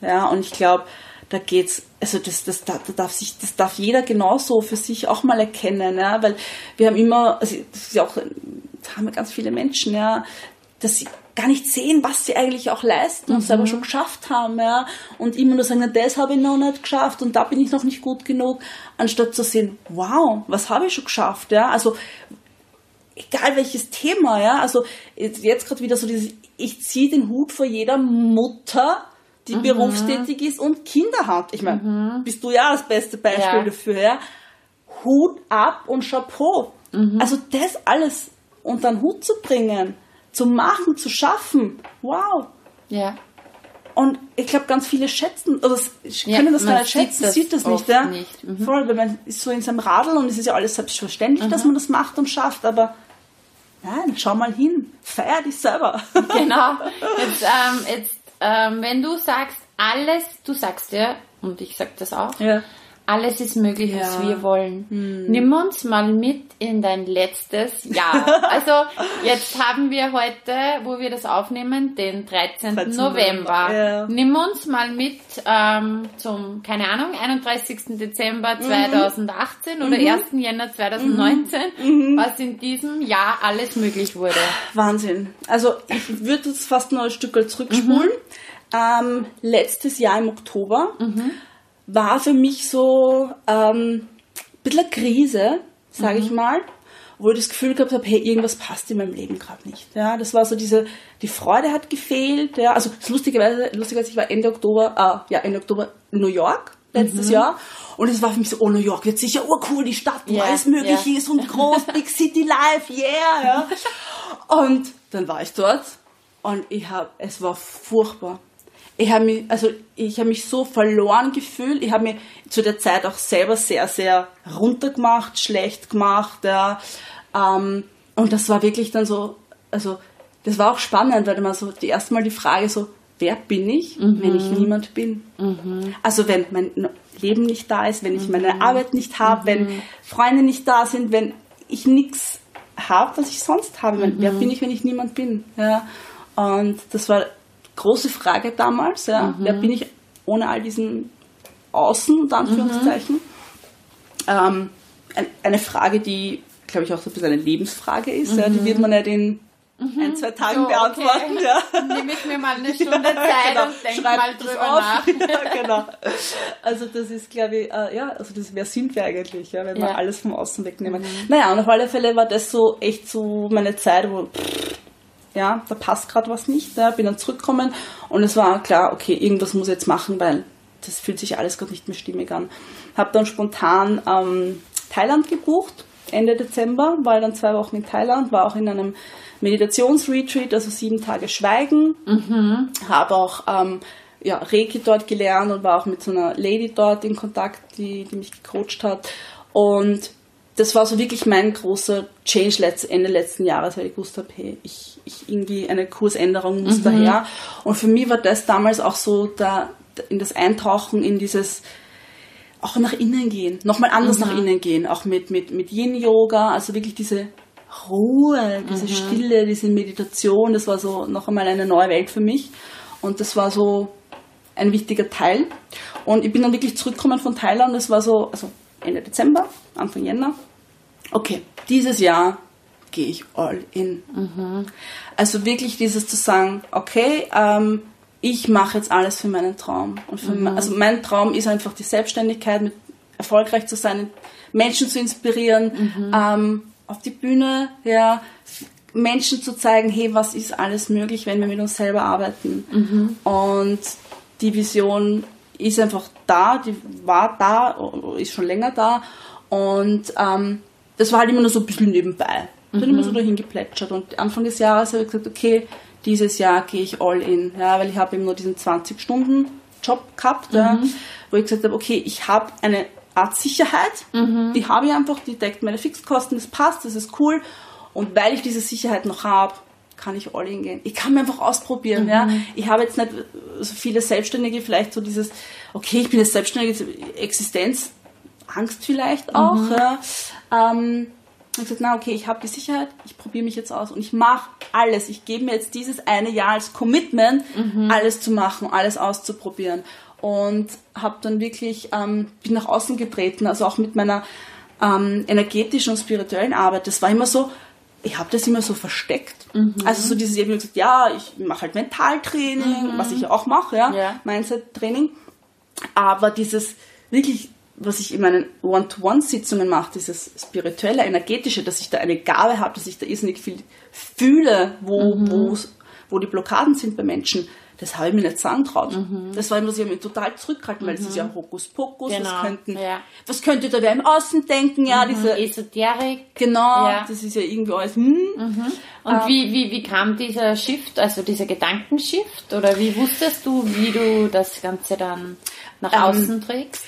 Ja, und ich glaube, da geht's, also das, das, da, darf sich, das darf jeder genauso für sich auch mal erkennen, ja, weil wir haben immer, also das ist ja auch, da haben wir ganz viele Menschen, ja, dass sie gar nicht sehen, was sie eigentlich auch leisten und mhm. selber schon geschafft haben, ja, und immer nur sagen, na, das habe ich noch nicht geschafft und da bin ich noch nicht gut genug, anstatt zu sehen, wow, was habe ich schon geschafft, ja, also egal welches Thema, ja, also jetzt gerade wieder so dieses, ich ziehe den Hut vor jeder Mutter, die mhm. berufstätig ist und Kinder hat. Ich meine, mhm. bist du ja das beste Beispiel ja. dafür, ja. Hut ab und Chapeau. Mhm. Also das alles unter den Hut zu bringen, zu machen, zu schaffen, wow. Ja. Und ich glaube, ganz viele schätzen, oder ja, können das gar nicht schätzen, das sieht das nicht, ja. Nicht. Mhm. Voll, weil man ist so in seinem Radl und es ist ja alles selbstverständlich, dass mhm. man das macht und schafft, aber Nein, schau mal hin, feier dich selber. <laughs> Genau. Jetzt, ähm, jetzt ähm, wenn du sagst, alles, du sagst ja, und ich sag das auch, ja. Alles ist möglich, ja. was wir wollen. Hm. Nimm uns mal mit in dein letztes Jahr. <laughs> also jetzt haben wir heute, wo wir das aufnehmen, den 13. 13. November. Ja. Nimm uns mal mit ähm, zum, keine Ahnung, 31. Dezember 2018 mhm. oder mhm. 1. Jänner 2019, mhm. was in diesem Jahr alles möglich wurde. Wahnsinn. Also ich würde jetzt fast noch ein Stück zurückspulen. Mhm. Ähm, letztes Jahr im Oktober mhm war für mich so ähm, ein bisschen eine Krise, sage mhm. ich mal, wo ich das Gefühl gehabt habe, hey, irgendwas passt in meinem Leben gerade nicht. Ja, das war so diese, die Freude hat gefehlt. Ja, also lustigerweise, lustigerweise, ich war Ende Oktober, äh, ja Ende Oktober in New York letztes mhm. Jahr und es war für mich so, oh New York wird sicher urcool, die Stadt, wo yeah, alles möglich yeah. ist und <laughs> groß, Big City Life, yeah. Ja. Und dann war ich dort und ich habe, es war furchtbar ich habe mich, also ich habe mich so verloren gefühlt. Ich habe mich zu der Zeit auch selber sehr, sehr runtergemacht, schlecht gemacht, ja. Ähm, und das war wirklich dann so, also das war auch spannend, weil man so die erste Mal die Frage so, wer bin ich, mhm. wenn ich niemand bin? Mhm. Also wenn mein Leben nicht da ist, wenn ich meine mhm. Arbeit nicht habe, wenn mhm. Freunde nicht da sind, wenn ich nichts habe, was ich sonst habe. Mhm. Wer bin ich, wenn ich niemand bin? Ja. Und das war große Frage damals. Ja. Mhm. Wer bin ich ohne all diesen Außen, unter Anführungszeichen? Mhm. Ähm, eine Frage, die, glaube ich, auch so ein bisschen eine Lebensfrage ist. Mhm. Ja. Die wird man nicht in mhm. ein, zwei Tagen so, beantworten. Okay. Ja. <laughs> Nehme ich mir mal eine <laughs> Stunde Zeit genau. und denke mal drüber nach. <laughs> ja, genau. Also das ist, glaube ich, äh, ja, also das wäre Sinn eigentlich, ja, wenn ja. wir alles vom Außen wegnehmen. Mhm. Naja, und auf alle Fälle war das so echt so meine Zeit, wo pff, ja, da passt gerade was nicht. Ja, bin dann zurückgekommen und es war klar, okay, irgendwas muss ich jetzt machen, weil das fühlt sich alles gerade nicht mehr stimmig an. Habe dann spontan ähm, Thailand gebucht, Ende Dezember, war dann zwei Wochen in Thailand, war auch in einem Meditationsretreat, also sieben Tage Schweigen. Mhm. Habe auch ähm, ja, Reiki dort gelernt und war auch mit so einer Lady dort in Kontakt, die, die mich gecoacht hat. Und das war so wirklich mein großer Change Ende letzten Jahres, weil ich gewusst habe, hey, ich, ich irgendwie eine Kursänderung muss mhm. daher. Und für mich war das damals auch so da, in das Eintauchen in dieses auch nach innen gehen, nochmal anders mhm. nach innen gehen, auch mit, mit, mit Yin-Yoga, also wirklich diese Ruhe, diese mhm. Stille, diese Meditation, das war so noch einmal eine neue Welt für mich. Und das war so ein wichtiger Teil. Und ich bin dann wirklich zurückgekommen von Thailand, das war so, also Ende Dezember, Anfang Jänner. Okay, dieses Jahr gehe ich all in. Mhm. Also wirklich dieses zu sagen, okay, ähm, ich mache jetzt alles für meinen Traum. Und für mhm. mein, also mein Traum ist einfach die Selbstständigkeit, mit erfolgreich zu sein, Menschen zu inspirieren, mhm. ähm, auf die Bühne, ja, Menschen zu zeigen, hey, was ist alles möglich, wenn wir mit uns selber arbeiten. Mhm. Und die Vision ist einfach da, die war da, ist schon länger da. Und ähm, das war halt immer nur so ein bisschen nebenbei. Mhm. Dann immer so dahin geplätschert. Und Anfang des Jahres habe ich gesagt, okay, dieses Jahr gehe ich all in. Ja, weil ich habe eben nur diesen 20-Stunden-Job gehabt, mhm. ja, wo ich gesagt habe, okay, ich habe eine Art Sicherheit. Mhm. Die habe ich einfach, die deckt meine Fixkosten, das passt, das ist cool. Und weil ich diese Sicherheit noch habe, kann ich all in gehen. Ich kann mir einfach ausprobieren. Mhm. Ja. Ich habe jetzt nicht so viele Selbstständige, vielleicht so dieses, okay, ich bin jetzt selbstständige Existenz, Angst vielleicht auch. Mhm. Ja. Ähm, ich habe gesagt, na okay, ich habe die Sicherheit, ich probiere mich jetzt aus und ich mache alles. Ich gebe mir jetzt dieses eine Jahr als Commitment, mhm. alles zu machen, alles auszuprobieren und habe dann wirklich ähm, bin nach außen getreten, also auch mit meiner ähm, energetischen und spirituellen Arbeit. Das war immer so, ich habe das immer so versteckt. Mhm. Also so dieses, ich habe gesagt, ja, ich mache halt Mentaltraining, mhm. was ich auch mache, ja, ja. Mindset-Training. Aber dieses wirklich, was ich in meinen One-to-One-Sitzungen mache, dieses spirituelle, energetische, dass ich da eine Gabe habe, dass ich da irrsinnig viel fühle, wo, mhm. wo die Blockaden sind bei Menschen, das habe ich mir nicht sagen traut. Mhm. Das war immer so, ich mich total zurückgehalten, weil es ist ja Hokuspokus, genau. was, könnten, ja. was könnte da wer im Außen denken, ja, mhm. diese Esoterik. Genau, ja. das ist ja irgendwie alles, hm. Mhm. Und ähm, wie, wie, wie kam dieser Shift, also dieser Gedankenshift, oder wie wusstest du, wie du das Ganze dann nach ähm, außen trägst?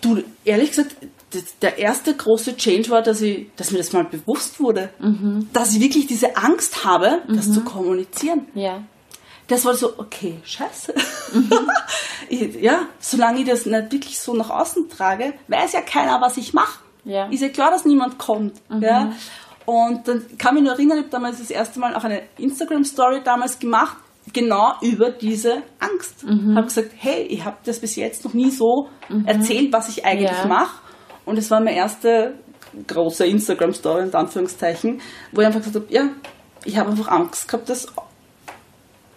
Du, ehrlich gesagt, der erste große Change war, dass, ich, dass mir das mal bewusst wurde, mhm. dass ich wirklich diese Angst habe, das zu mhm. kommunizieren. Ja das war so, okay, scheiße. Mhm. <laughs> ja, solange ich das nicht wirklich so nach außen trage, weiß ja keiner, was ich mache. Ja. Ist ja klar, dass niemand kommt. Mhm. Ja. Und dann kann mich nur erinnern, ich habe damals das erste Mal auch eine Instagram-Story damals gemacht, genau über diese Angst. Mhm. Habe gesagt, hey, ich habe das bis jetzt noch nie so mhm. erzählt, was ich eigentlich ja. mache. Und es war meine erste große Instagram-Story, in Anführungszeichen, wo ich einfach gesagt habe, ja, ich habe einfach Angst gehabt, das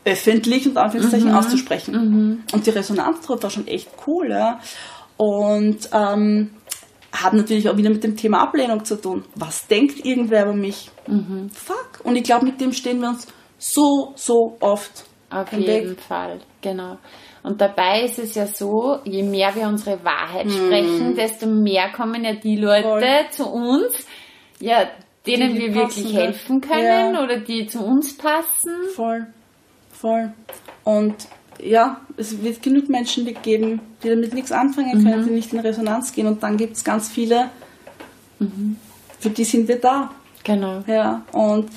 öffentlich und Anführungszeichen mhm. auszusprechen. Mhm. Und die Resonanz darauf war schon echt cool. Ja. Und ähm, hat natürlich auch wieder mit dem Thema Ablehnung zu tun. Was denkt irgendwer über mich? Mhm. Fuck. Und ich glaube, mit dem stehen wir uns so, so oft. Auf jeden Weg. Fall, genau. Und dabei ist es ja so, je mehr wir unsere Wahrheit mhm. sprechen, desto mehr kommen ja die Leute Voll. zu uns, ja, denen die wir wirklich helfen können ja. oder die zu uns passen. Voll voll. Und ja, es wird genug Menschen geben, die damit nichts anfangen können, die nicht in Resonanz gehen. Und dann gibt es ganz viele, für die sind wir da. Genau. Ja, und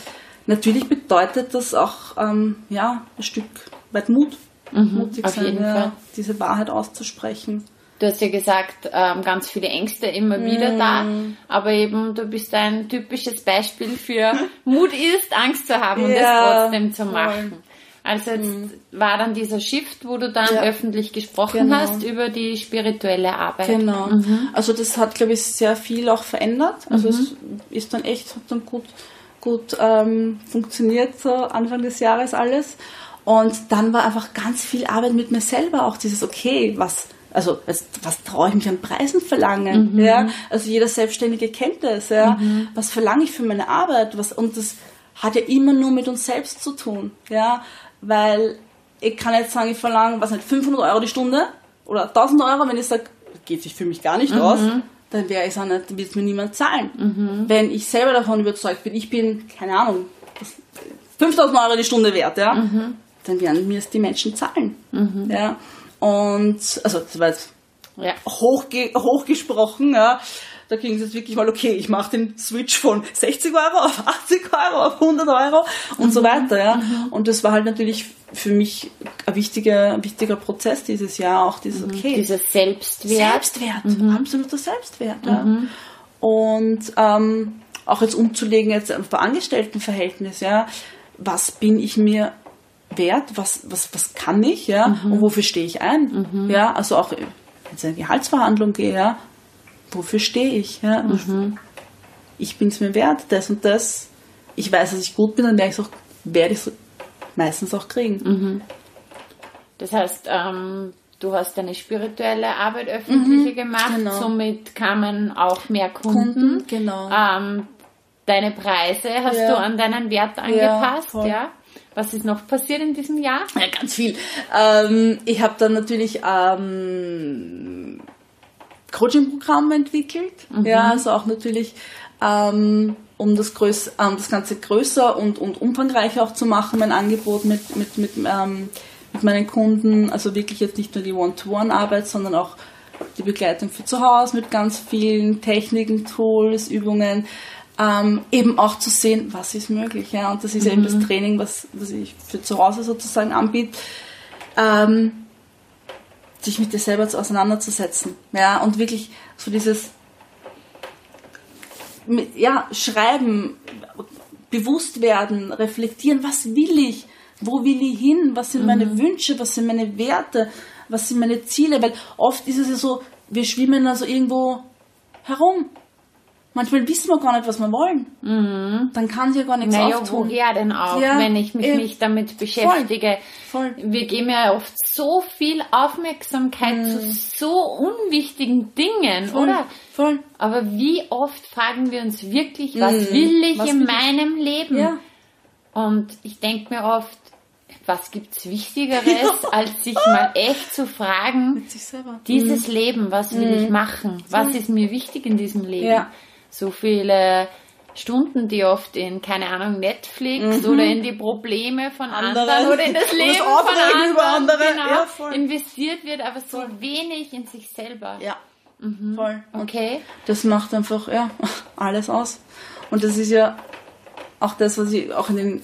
natürlich bedeutet das auch ähm, ja, ein Stück weit Mut. mutig auf sein, jeden ja, Fall. diese Wahrheit auszusprechen. Du hast ja gesagt, ähm, ganz viele Ängste immer wieder da, Mm. aber eben du bist ein typisches Beispiel für <laughs> Mut ist, Angst zu haben und Ja, es trotzdem zu machen. Also jetzt war dann dieser Shift, wo du dann Ja. öffentlich gesprochen Genau. hast über die spirituelle Arbeit. Genau. Also das hat, glaube ich, sehr viel auch verändert. Also es ist dann echt, hat dann gut, gut ähm, funktioniert so Anfang des Jahres alles. Und dann war einfach ganz viel Arbeit mit mir selber, auch dieses, okay, was, also was, was traue ich mich an Preisen verlangen? Ja? Also jeder Selbstständige kennt das, ja. Was verlange ich für meine Arbeit? Was, und das hat ja immer nur mit uns selbst zu tun, ja. Weil ich kann jetzt sagen, ich verlange, was nicht, 500 Euro die Stunde oder 1000 Euro, wenn ich sage, geht sich für mich gar nicht aus, dann wäre es auch nicht, wird es mir niemand zahlen. Wenn ich selber davon überzeugt bin, ich bin, keine Ahnung, das- 5000 Euro die Stunde wert, ja, dann werden mir es die Menschen zahlen. Ja. Und, also, das war jetzt Ja. hochge hochgesprochen, ja. Da ging es jetzt wirklich mal, okay, ich mache den Switch von 60 Euro auf 80 Euro auf 100 Euro und so weiter, ja. Und das war halt natürlich für mich ein wichtiger, ein wichtiger Prozess dieses Jahr, auch dieses, okay, Dieser Selbstwert. Selbstwert, absoluter Selbstwert. Ja. Und ähm, auch jetzt umzulegen jetzt auf Angestelltenverhältnis, ja, was bin ich mir wert, was, was, was kann ich, ja, und wofür stehe ich ein, ja, also auch wenn ich in eine Gehaltsverhandlung gehe, ja, wofür stehe ich, ja, ich bin es mir wert, das und das, ich weiß, dass ich gut bin, dann werde ich es auch, werde ich es meistens auch kriegen. Das heißt, ähm, du hast deine spirituelle Arbeit öffentlicher gemacht, genau. somit kamen auch mehr Kunden. Kunden, genau. Ähm, deine Preise hast Ja. du an deinen Wert angepasst, voll. ja? Was ist noch passiert in diesem Jahr? Ja, ganz viel. Ähm, ich habe dann natürlich ähm, Coaching-Programm entwickelt. Ja, also auch natürlich, ähm, um das, größ ähm, das Ganze größer und, und umfangreicher auch zu machen, mein Angebot mit, mit, mit, ähm, mit meinen Kunden. Also wirklich jetzt nicht nur die One-to-One-Arbeit, sondern auch die Begleitung für zu Hause mit ganz vielen Techniken, Tools, Übungen. Ähm, eben auch zu sehen, was ist möglich. Ja? Und das ist ja eben das Training, was, was ich für zu Hause sozusagen anbiete. Ähm, sich mit dir selber zu- auseinanderzusetzen. Ja, und wirklich so dieses ja, schreiben, bewusst werden, reflektieren, was will ich? Wo will ich hin? Was sind meine Wünsche? Was sind meine Werte? Was sind meine Ziele? Weil oft ist es ja so, wir schwimmen also irgendwo herum. Manchmal wissen wir gar nicht, was wir wollen. Dann kann sich ja gar nichts Naja, auftun. woher denn auch, Ja, wenn ich mich nicht damit beschäftige? Voll. Wir geben ja oft so viel Aufmerksamkeit zu so unwichtigen Dingen, Voll. oder? Voll. Aber wie oft fragen wir uns wirklich, was Mhm. will ich Was in will ich? meinem Leben? Ja. Und ich denke mir oft, was gibt's Wichtigeres, als sich mal echt zu fragen, Mit sich selber. dieses Leben, was will ich machen? Was ist mir wichtig in diesem Leben? Mhm. Ja. So viele Stunden, die oft in, keine Ahnung, Netflix oder in die Probleme von anderen, Mhm. Anderen. oder in das Leben das von anderen über andere. Genau, Ja, voll. investiert wird, aber so wenig in sich selber. Ja. Voll. Und Okay? das macht einfach ja, <laughs> alles aus. Und das ist ja auch das, was ich auch in den,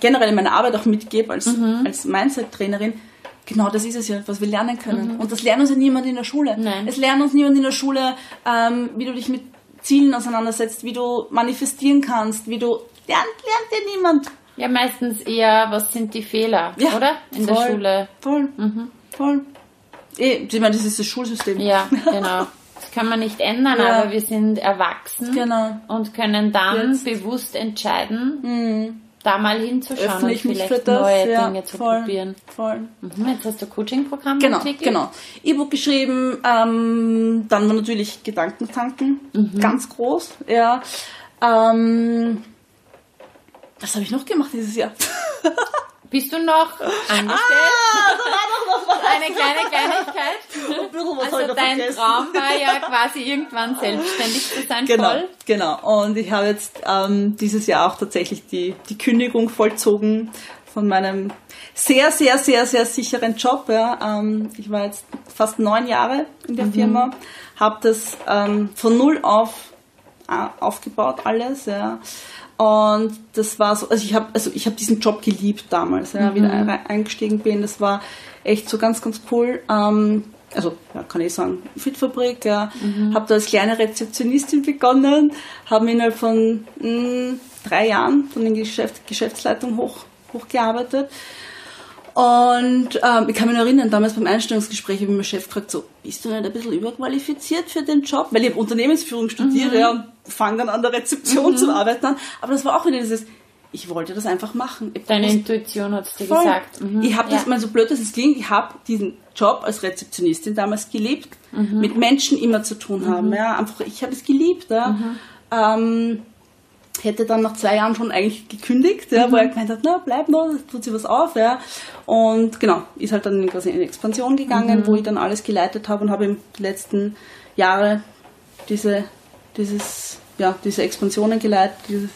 generell in meiner Arbeit auch mitgebe als, Mhm. als Mindset-Trainerin. Genau das ist es ja, was wir lernen können. Und das lernt uns ja niemand in der Schule. Mhm. Nein. Es lernt uns niemand in der Schule, ähm, wie du dich mit Zielen auseinandersetzt, wie du manifestieren kannst, wie du lernt, lernt dir niemand. Ja, meistens eher, was sind die Fehler, Ja, oder? In der voll, Schule. Voll. Voll. Eh, Ich meine, das ist das Schulsystem. Ja, <laughs> genau. Das kann man nicht ändern, Ja. aber wir sind erwachsen Genau. und können dann Jetzt. bewusst entscheiden, da mal hinzuschauen Öffne und ich mich vielleicht für das. neue ja, Dinge zu voll, probieren. Voll. Mhm, jetzt hast du Coaching-Programm Genau, entwickelt. genau. E-Book geschrieben, ähm, dann war natürlich Gedankentanken, Mhm. ganz groß, ja. Ähm, was habe ich noch gemacht dieses Jahr? <laughs> Bist du noch angestellt? <laughs> Eine kleine Kleinigkeit. Ein bisschen was Also noch dein vergessen. Traum war ja quasi irgendwann selbstständig zu sein, Genau, voll. genau. Und ich habe jetzt ähm, dieses Jahr auch tatsächlich die, die Kündigung vollzogen von meinem sehr, sehr, sehr, sehr sicheren Job. Ja. Ähm, ich war jetzt fast neun Jahre in der Firma, habe das ähm, von null auf äh, aufgebaut alles. Ja. Und das war so, also ich habe also ich habe diesen Job geliebt damals, ja, wie ich eingestiegen bin. Das war echt so ganz, ganz cool. Ähm, also ja, kann ich sagen, Fitfabrik, ja. Mhm. Habe da als kleine Rezeptionistin begonnen, habe innerhalb von mh, mm, drei Jahren von der Geschäft, Geschäftsleitung hoch, hochgearbeitet. Und ähm, ich kann mich noch erinnern, damals beim Einstellungsgespräch habe ich meinen Chef gefragt, so, bist du nicht ein bisschen überqualifiziert für den Job? Weil ich habe Unternehmensführung studiert mhm. ja, und fange dann an der Rezeption mhm. zu arbeiten an. Aber das war auch wieder dieses, ich wollte das einfach machen. Ich Deine Intuition hat es dir voll. gesagt. Mhm. Ich habe das, ja. mal so blöd dass es klingt, ich habe diesen Job als Rezeptionistin damals geliebt, mhm. mit Menschen immer zu tun haben. Mhm. Ja, einfach, ich habe es geliebt. Ja. Mhm. Ähm, hätte dann nach zwei Jahren schon eigentlich gekündigt, ja, mhm. wo er gemeint hat, na, bleib noch, tut sich was auf. Ja. Und genau, ist halt dann quasi in Expansion gegangen, mhm. wo ich dann alles geleitet habe und habe im letzten Jahre diese, dieses, ja, diese Expansionen geleitet, diese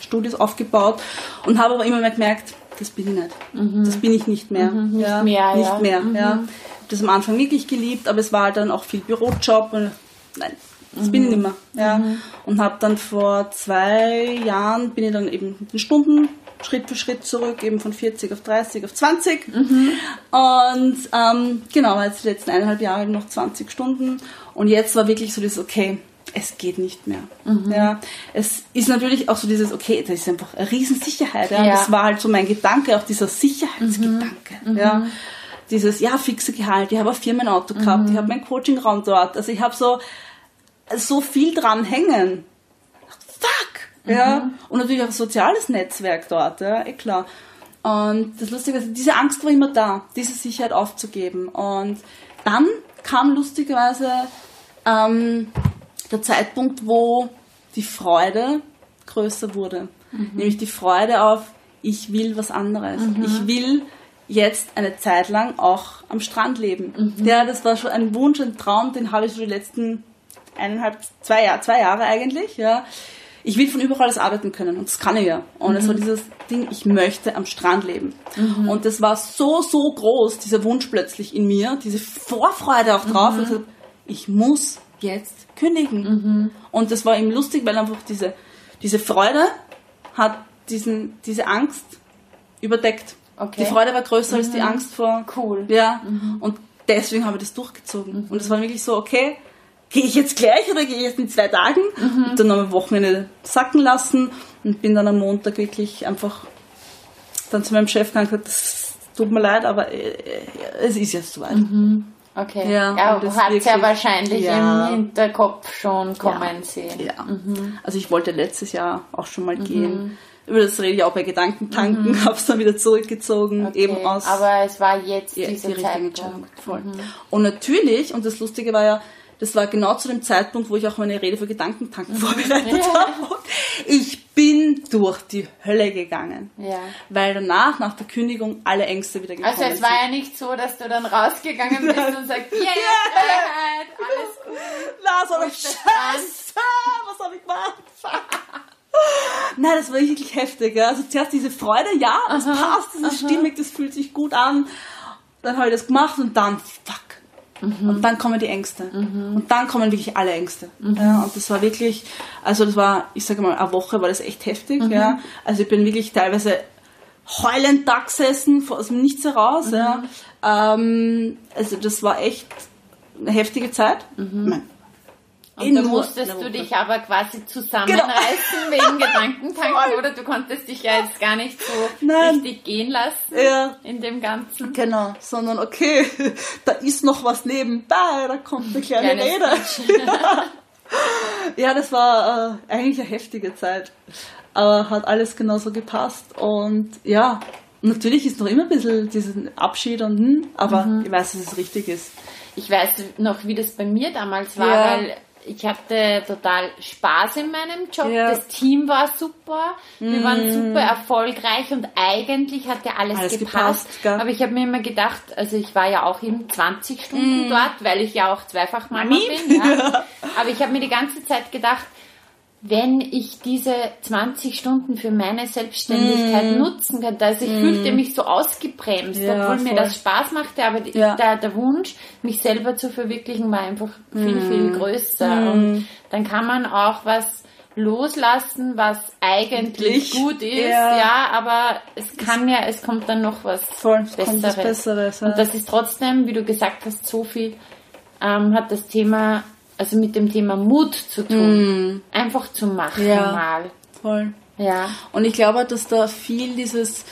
Studios aufgebaut und habe aber immer mehr gemerkt, das bin ich nicht. Mhm. Das bin ich nicht mehr. Mhm, nicht ja, mehr. Nicht ja. mehr, ja. Mhm. Das am Anfang wirklich geliebt, aber es war halt dann auch viel Bürojob und nein, das mhm. bin ich nicht mehr. Ja. Mhm. Und habe dann vor zwei Jahren bin ich dann eben mit den Stunden Schritt für Schritt zurück, eben von 40 auf 30 auf 20. Mhm. Und ähm, genau, jetzt die letzten eineinhalb Jahre noch 20 Stunden. Und jetzt war wirklich so das, okay, es geht nicht mehr. Mhm. Ja, es ist natürlich auch so dieses, okay, das ist einfach eine Riesensicherheit. Ja. ja. Das war halt so mein Gedanke, auch dieser Sicherheitsgedanke. Mhm. Ja. Dieses, ja, fixe Gehalt, ich habe ein Firmenauto gehabt, mhm. ich habe meinen Coachingraum dort. Also ich habe so, so viel dran hängen. Fuck! Ja. Mhm. Und natürlich auch ein soziales Netzwerk dort, ja, eh klar. Und das Lustige ist, diese Angst war immer da, diese Sicherheit aufzugeben. Und dann kam lustigerweise ähm, der Zeitpunkt, wo die Freude größer wurde. Mhm. Nämlich die Freude auf, ich will was anderes. Mhm. Ich will jetzt eine Zeit lang auch am Strand leben. Mhm. Ja, das war schon ein Wunsch, ein Traum, den habe ich schon die letzten eineinhalb, zwei, Jahr, zwei Jahre eigentlich. Ja. Ich will von überall aus arbeiten können und das kann ich ja. Und es war mhm. dieses Ding, ich möchte am Strand leben. Mhm. Und das war so, so groß, dieser Wunsch plötzlich in mir, diese Vorfreude auch drauf. Mhm. Und ich muss jetzt kündigen. Mhm. Und das war ihm lustig, weil einfach diese, diese Freude hat diesen, diese Angst überdeckt. Okay. Die Freude war größer mhm. als die mhm. Angst vor. Cool. Ja. Mhm. Und deswegen habe ich das durchgezogen. Und es war wirklich so, okay, gehe ich jetzt gleich oder gehe ich jetzt in zwei Tagen? Mhm. Und dann am Wochenende sacken lassen und bin dann am Montag wirklich einfach dann zu meinem Chef gegangen und gesagt, das tut mir leid, aber äh, es ist jetzt soweit. Mhm. Okay. Ja, ja du hast ja wahrscheinlich ja, im Hinterkopf schon kommen ja, sehen. Ja. Mhm. Also ich wollte letztes Jahr auch schon mal mhm. gehen. Über das rede ich auch bei Gedankentanken, mhm. <laughs> habe es dann wieder zurückgezogen, okay. eben aus. Aber es war jetzt ja, die Zeitpunkt. Voll. Mhm. Und natürlich, und das Lustige war ja, das war genau zu dem Zeitpunkt, wo ich auch meine Rede für Gedankentanken mhm. vorbereitet ja. habe. Ich bin durch die Hölle gegangen. Ja. Weil danach, nach der Kündigung, alle Ängste wieder gekommen sind. Also es war ja nicht so, dass du dann rausgegangen bist und sagst, yeah, yeah. Freiheit, alles gut. Na, so eine Scheiße, was habe ich gemacht? <laughs> Nein, das war wirklich heftig. Ja. Also zuerst diese Freude, ja, das aha, passt, das ist aha. stimmig, das fühlt sich gut an. Dann habe ich das gemacht und dann, fuck, Mhm. Und dann kommen die Ängste. Mhm. Und dann kommen wirklich alle Ängste. Mhm. Ja, und das war wirklich, also das war, ich sage mal, eine Woche war das echt heftig. Mhm. Ja. Also ich bin wirklich teilweise heulend da gesessen, aus dem Nichts heraus. Ja. Ähm, also das war echt eine heftige Zeit. Mhm. Ich mein, und da musstest du dich aber quasi zusammenreißen genau. <laughs> wegen Gedankentanken oder du konntest dich ja jetzt gar nicht so Nein. richtig gehen lassen ja. in dem Ganzen. Genau, sondern okay, <laughs> da ist noch was nebenbei, da kommt eine kleine Rede. ja. <laughs> ja, das war äh, eigentlich eine heftige Zeit, aber hat alles genauso gepasst und ja, natürlich ist noch immer ein bisschen diesen Abschied und hm, aber mhm. ich weiß, dass es richtig ist. Ich weiß noch, wie das bei mir damals war, ja. weil ich hatte total Spaß in meinem Job. Ja. Das Team war super. Wir mm. waren super erfolgreich und eigentlich hat ja alles, alles gepasst. gepasst aber ich habe mir immer gedacht, also ich war ja auch eben 20 Stunden mm. dort, weil ich ja auch zweifach Mama Mami? bin. <laughs> Ja. Aber ich habe mir die ganze Zeit gedacht, wenn ich diese 20 Stunden für meine Selbstständigkeit Mm. nutzen könnte. Also ich fühlte mich so ausgebremst, Ja, obwohl mir voll. das Spaß machte, aber Ja. der, der Wunsch, mich selber zu verwirklichen, war einfach viel, Mm. viel größer. Und dann kann man auch was loslassen, was eigentlich Endlich. gut ist, Ja. ja. aber es kann ja, es kommt dann noch was Voll, Besseres. Besseres. Und das ist trotzdem, wie du gesagt hast, so viel ähm, hat das Thema, also mit dem Thema Mut zu tun. Einfach zu machen Mm. Ja. mal. Voll. Ja. Und ich glaube, dass da viel dieses,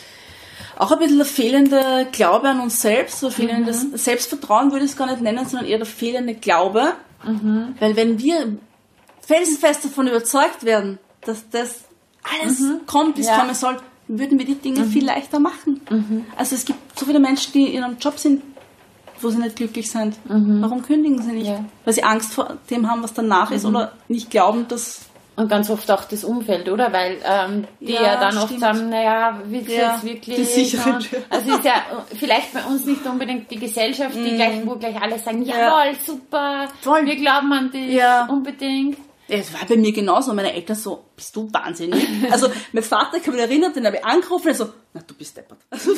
auch ein bisschen der fehlende Glaube an uns selbst, so fehlendes Selbstvertrauen würde ich es gar nicht nennen, sondern eher der fehlende Glaube. Weil wenn wir felsenfest davon überzeugt werden, dass das alles kommt, wie es Ja. kommen soll, würden wir die Dinge viel leichter machen. Also es gibt so viele Menschen, die in einem Job sind, wo sie nicht glücklich sind. Warum kündigen sie nicht? Ja. Weil sie Angst vor dem haben, was danach ist oder nicht glauben, dass Und ganz oft auch das Umfeld, oder? Weil ähm, die ja, Ja, dann oft stimmt. sagen, naja, willst du Ja, jetzt wirklich? die sichere Und- Tür. Also ist ja vielleicht bei uns nicht unbedingt die Gesellschaft, die gleich, wo gleich alle sagen, jawohl, super, Voll. wir glauben an dich, Ja. unbedingt. Es war bei mir genauso. Meine Eltern so, bist du wahnsinnig? Also, mein Vater, ich kann mich erinnern, den habe ich angerufen, er so, na, du bist deppert. <laughs> Also,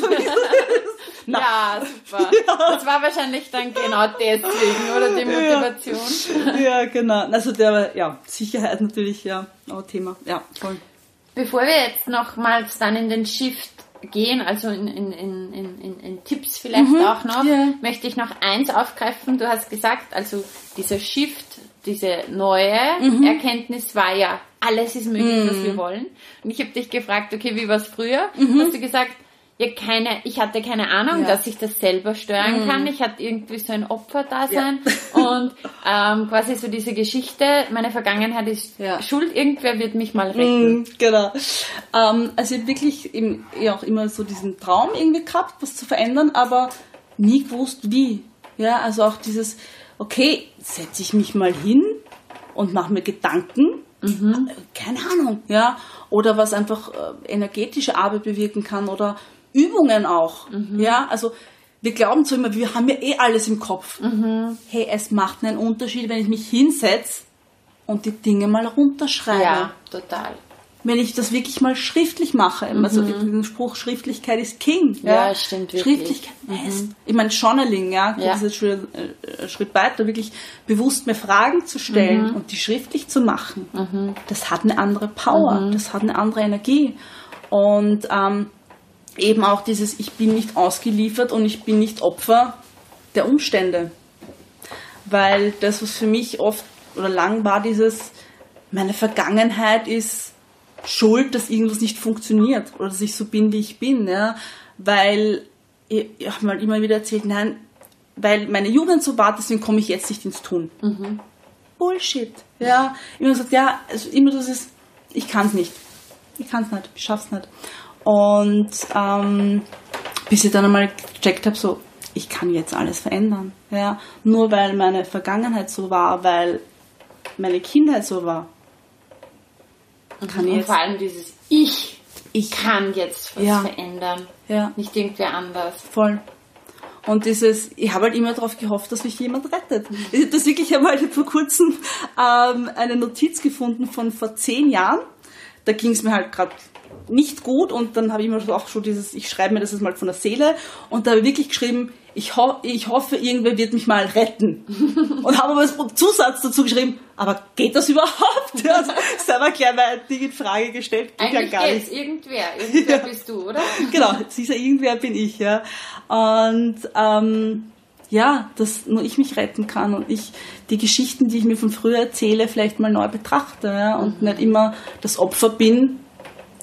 na, Ja, super. <laughs> Das war wahrscheinlich dann genau deswegen, oder die Motivation. <laughs> ja, genau. Also, der, ja, Sicherheit natürlich, ja, auch Thema. Ja, voll. Bevor wir jetzt nochmals dann in den Shift gehen, also in, in, in, in, in, Tipps vielleicht auch noch, ja. möchte ich noch eins aufgreifen. Du hast gesagt, also dieser Shift, diese neue Erkenntnis war ja, alles ist möglich, was wir wollen. Und ich habe dich gefragt, okay, wie war es früher? Hast du gesagt, ja, keine, ich hatte keine Ahnung, Ja. dass ich das selber steuern kann. Ich hatte irgendwie so ein Opferdasein <laughs> und ähm, quasi so diese Geschichte, meine Vergangenheit ist Ja. schuld, irgendwer wird mich mal retten. Mhm, genau. Ähm, also ich habe wirklich im, ja auch immer so diesen Traum irgendwie gehabt, was zu verändern, aber nie gewusst, wie. Ja, also auch dieses, okay, setze ich mich mal hin und mache mir Gedanken, Mhm. Äh, keine Ahnung, ja, oder was einfach äh, energetische Arbeit bewirken kann oder Übungen auch, Mhm. ja, also wir glauben so immer, wir haben ja eh alles im Kopf. Mhm. Hey, es macht einen Unterschied, wenn ich mich hinsetze und die Dinge mal runterschreibe Ja, total. wenn ich das wirklich mal schriftlich mache. Also den Spruch Schriftlichkeit ist King. Mhm. Ja, stimmt wirklich. Mhm. Schriftlichkeit heißt, ich meine Journaling, ja, Ja. das ist schon äh, ein Schritt weiter, wirklich bewusst mir Fragen zu Mhm. stellen und die schriftlich zu machen. Das hat eine andere Power, Mhm. das hat eine andere Energie. Und ähm, eben auch dieses, ich bin nicht ausgeliefert und ich bin nicht Opfer der Umstände. Weil das, was für mich oft oder lang war, dieses, meine Vergangenheit ist schuld, dass irgendwas nicht funktioniert oder dass ich so bin, wie ich bin, ja. Weil, ich, ich habe mal immer wieder erzählt, nein, weil meine Jugend so war, deswegen komme ich jetzt nicht ins Tun. Bullshit. Ja, immer gesagt, ja, also immer das ist, ich kann es nicht. Ich kann es nicht, ich schaff's nicht. Und ähm, bis ich dann einmal gecheckt habe, so, ich kann jetzt alles verändern. Ja, nur weil meine Vergangenheit so war, weil meine Kindheit so war, kann ich Und jetzt. vor allem dieses Ich Ich kann jetzt was Ja. verändern. Ja. Nicht irgendwer anders. Voll. Und dieses, ich habe halt immer darauf gehofft, dass mich jemand rettet. Ich habe das wirklich einmal <laughs> vor kurzem ähm, eine Notiz gefunden von vor zehn Jahren. Da ging es mir halt gerade nicht gut und dann habe ich immer so auch schon dieses, ich schreibe mir das jetzt mal von der Seele und da habe ich wirklich geschrieben, ich, ho ich hoffe, irgendwer wird mich mal retten. <laughs> und habe aber als Zusatz dazu geschrieben, aber geht das überhaupt? <laughs> Also, selber gleich mal in Frage gestellt. Geht Eigentlich ja gar nicht Irgendwer. Irgendwer <laughs> bist du, oder? genau, dieser irgendwer bin ich, ja. Und ähm, ja, dass nur ich mich retten kann und ich die Geschichten, die ich mir von früher erzähle, vielleicht mal neu betrachte ja, und nicht immer das Opfer bin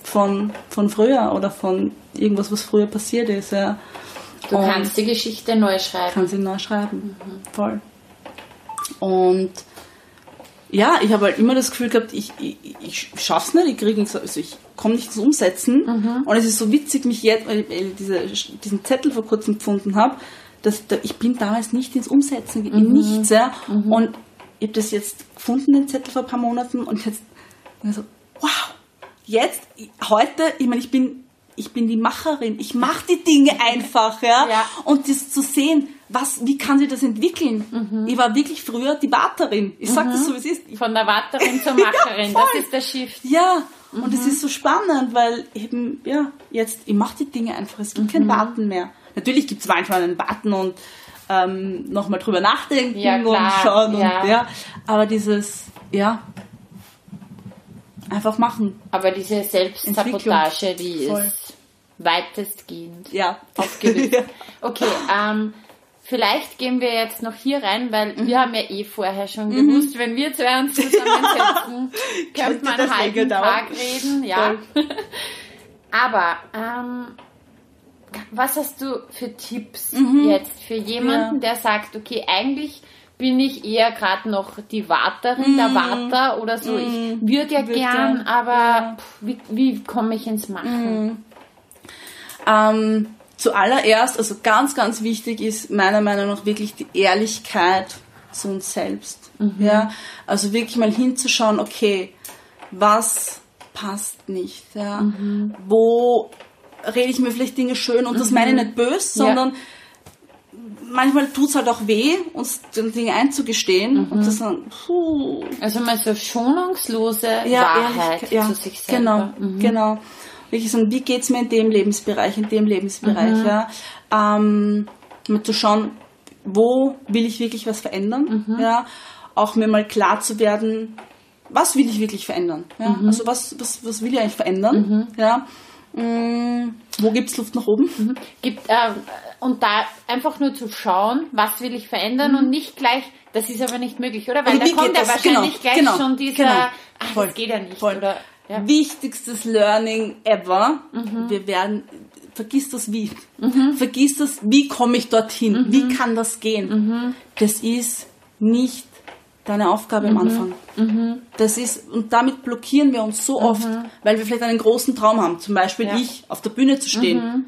von, von früher oder von irgendwas, was früher passiert ist. Ja. Du Und- kannst die Geschichte neu schreiben. kann sie neu schreiben. Voll. Und ja, ich habe halt immer das Gefühl gehabt, ich, ich, ich schaff's nicht, ich kriege also ich komme nicht ins Umsetzen. Und es ist so witzig, mich jetzt, weil ich diese, diesen Zettel vor kurzem gefunden habe, dass da, ich bin damals nicht ins Umsetzen, in nichts, ja. Und ich habe das jetzt gefunden, den Zettel vor ein paar Monaten, und jetzt so, wow, jetzt, heute, ich meine, ich bin ich bin die Macherin, ich mache die Dinge <laughs> einfach, ja? Ja. Und das zu sehen, was, wie kann sich das entwickeln? Mhm. Ich war wirklich früher die Warterin. Ich sag das so, wie es ist. Von der Warterin zur <laughs> Macherin, voll. das ist der Shift. ja, und Mhm. es ist so spannend, weil eben, ja, jetzt, ich mache die Dinge einfach, es gibt Mhm. kein Warten mehr. Natürlich gibt es manchmal ein Warten und ähm, nochmal drüber nachdenken Ja, und schauen ja. und ja, aber dieses, ja, einfach machen. Aber diese Selbstsabotage, die Voll. ist weitestgehend Ja. aufgelöst. <laughs> Ja. Okay, ähm, vielleicht gehen wir jetzt noch hier rein, weil Mhm. wir haben ja eh vorher schon gewusst, wenn wir zwei uns zusammensetzen, <laughs> könnte Könnte man einen halben. Tag reden, ja. <laughs> Aber ähm, was hast du für Tipps jetzt für jemanden, Mhm. Ja. der sagt, okay, eigentlich bin ich eher gerade noch die Warterin, der Warter oder so. Ich würde ja Mhm. Würd gern, gern, aber ja. Mhm. pff, wie, wie komme ich ins Machen? Ähm, zuallererst, also ganz, ganz wichtig ist meiner Meinung nach wirklich die Ehrlichkeit zu uns selbst. Ja, also wirklich mal hinzuschauen, okay, was passt nicht, ja, wo rede ich mir vielleicht Dinge schön und das meine ich nicht böse, Ja. Manchmal tut's halt auch weh, uns Dinge einzugestehen und zu sagen, puh, Also mal so schonungslose ja, Wahrheit Ehrlich- ja, zu sich selber. Genau, Mhm. genau. Wirklich sagen, wie geht's mir in dem Lebensbereich, in dem Lebensbereich, Mhm. ja. Ähm, mit zu schauen, wo will ich wirklich was verändern, Mhm. ja. Auch mir mal klar zu werden, was will ich wirklich verändern, ja. Mhm. Also was, was, was will ich eigentlich verändern, ja. Mm, wo gibt's Luft nach oben? Mhm. Gibt, ähm, und da einfach nur zu schauen, was will ich verändern und nicht gleich, das ist aber nicht möglich, oder? Weil Und da Mhm. kommt ja wahrscheinlich Genau, gleich genau, schon dieser, genau. ach, Voll, das geht ja nicht, voll. oder? Ja. Mhm. Wichtigstes Learning ever. Wir werden, vergiss das wie. Vergiss das, wie komme ich dorthin? Mhm. Wie kann das gehen? Das ist nicht deine Aufgabe Mhm. am Anfang. Das ist, und damit blockieren wir uns so oft, weil wir vielleicht einen großen Traum haben. Zum Beispiel Mhm. Ja. Mhm. ich, auf der Bühne zu stehen.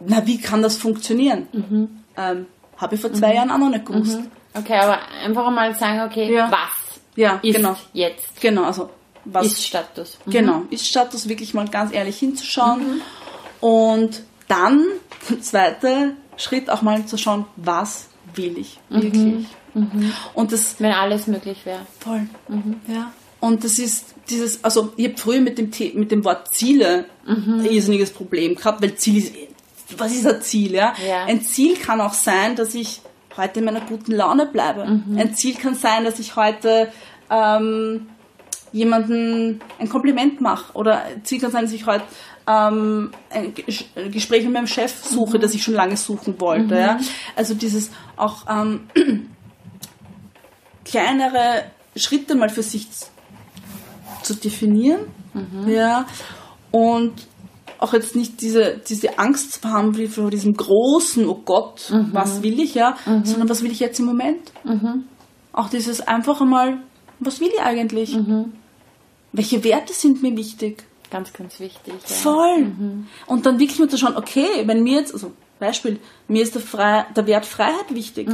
Na, wie kann das funktionieren? Ähm, Habe ich vor zwei Jahren auch noch nicht gewusst. Okay, aber einfach mal sagen, okay, Ja. was Ja, ist genau. jetzt? Genau, also was Ist Status. Mhm. Genau, ist Status wirklich mal ganz ehrlich hinzuschauen und dann, der zweite Schritt auch mal zu schauen, was will ich wirklich. Und das Wenn alles möglich wäre. voll, ja. Und das ist dieses, also ich habe früher mit dem, mit dem Wort Ziele ein irrsinniges Problem gehabt, weil Ziel ist, was ist ein Ziel, ja? Ja. Ein Ziel kann auch sein, dass ich heute in meiner guten Laune bleibe. Ein Ziel kann sein, dass ich heute ähm, jemanden ein Kompliment mache oder ein Ziel kann sein, dass ich heute ähm, ein Ges- ein Gespräch mit meinem Chef suche, das ich schon lange suchen wollte. Ja? Also dieses auch ähm, <clears throat> kleinere Schritte mal für sich zu definieren. Ja. Und auch jetzt nicht diese, diese Angst zu haben wie vor diesem großen, oh Gott, was will ich, ja, sondern was will ich jetzt im Moment? Auch dieses einfach einmal, was will ich eigentlich? Welche Werte sind mir wichtig? Ganz, ganz wichtig. Ja. Voll. Und dann wirklich mal zu schauen, okay, wenn mir jetzt, also Beispiel, mir ist der, Frei, der Wert Freiheit wichtig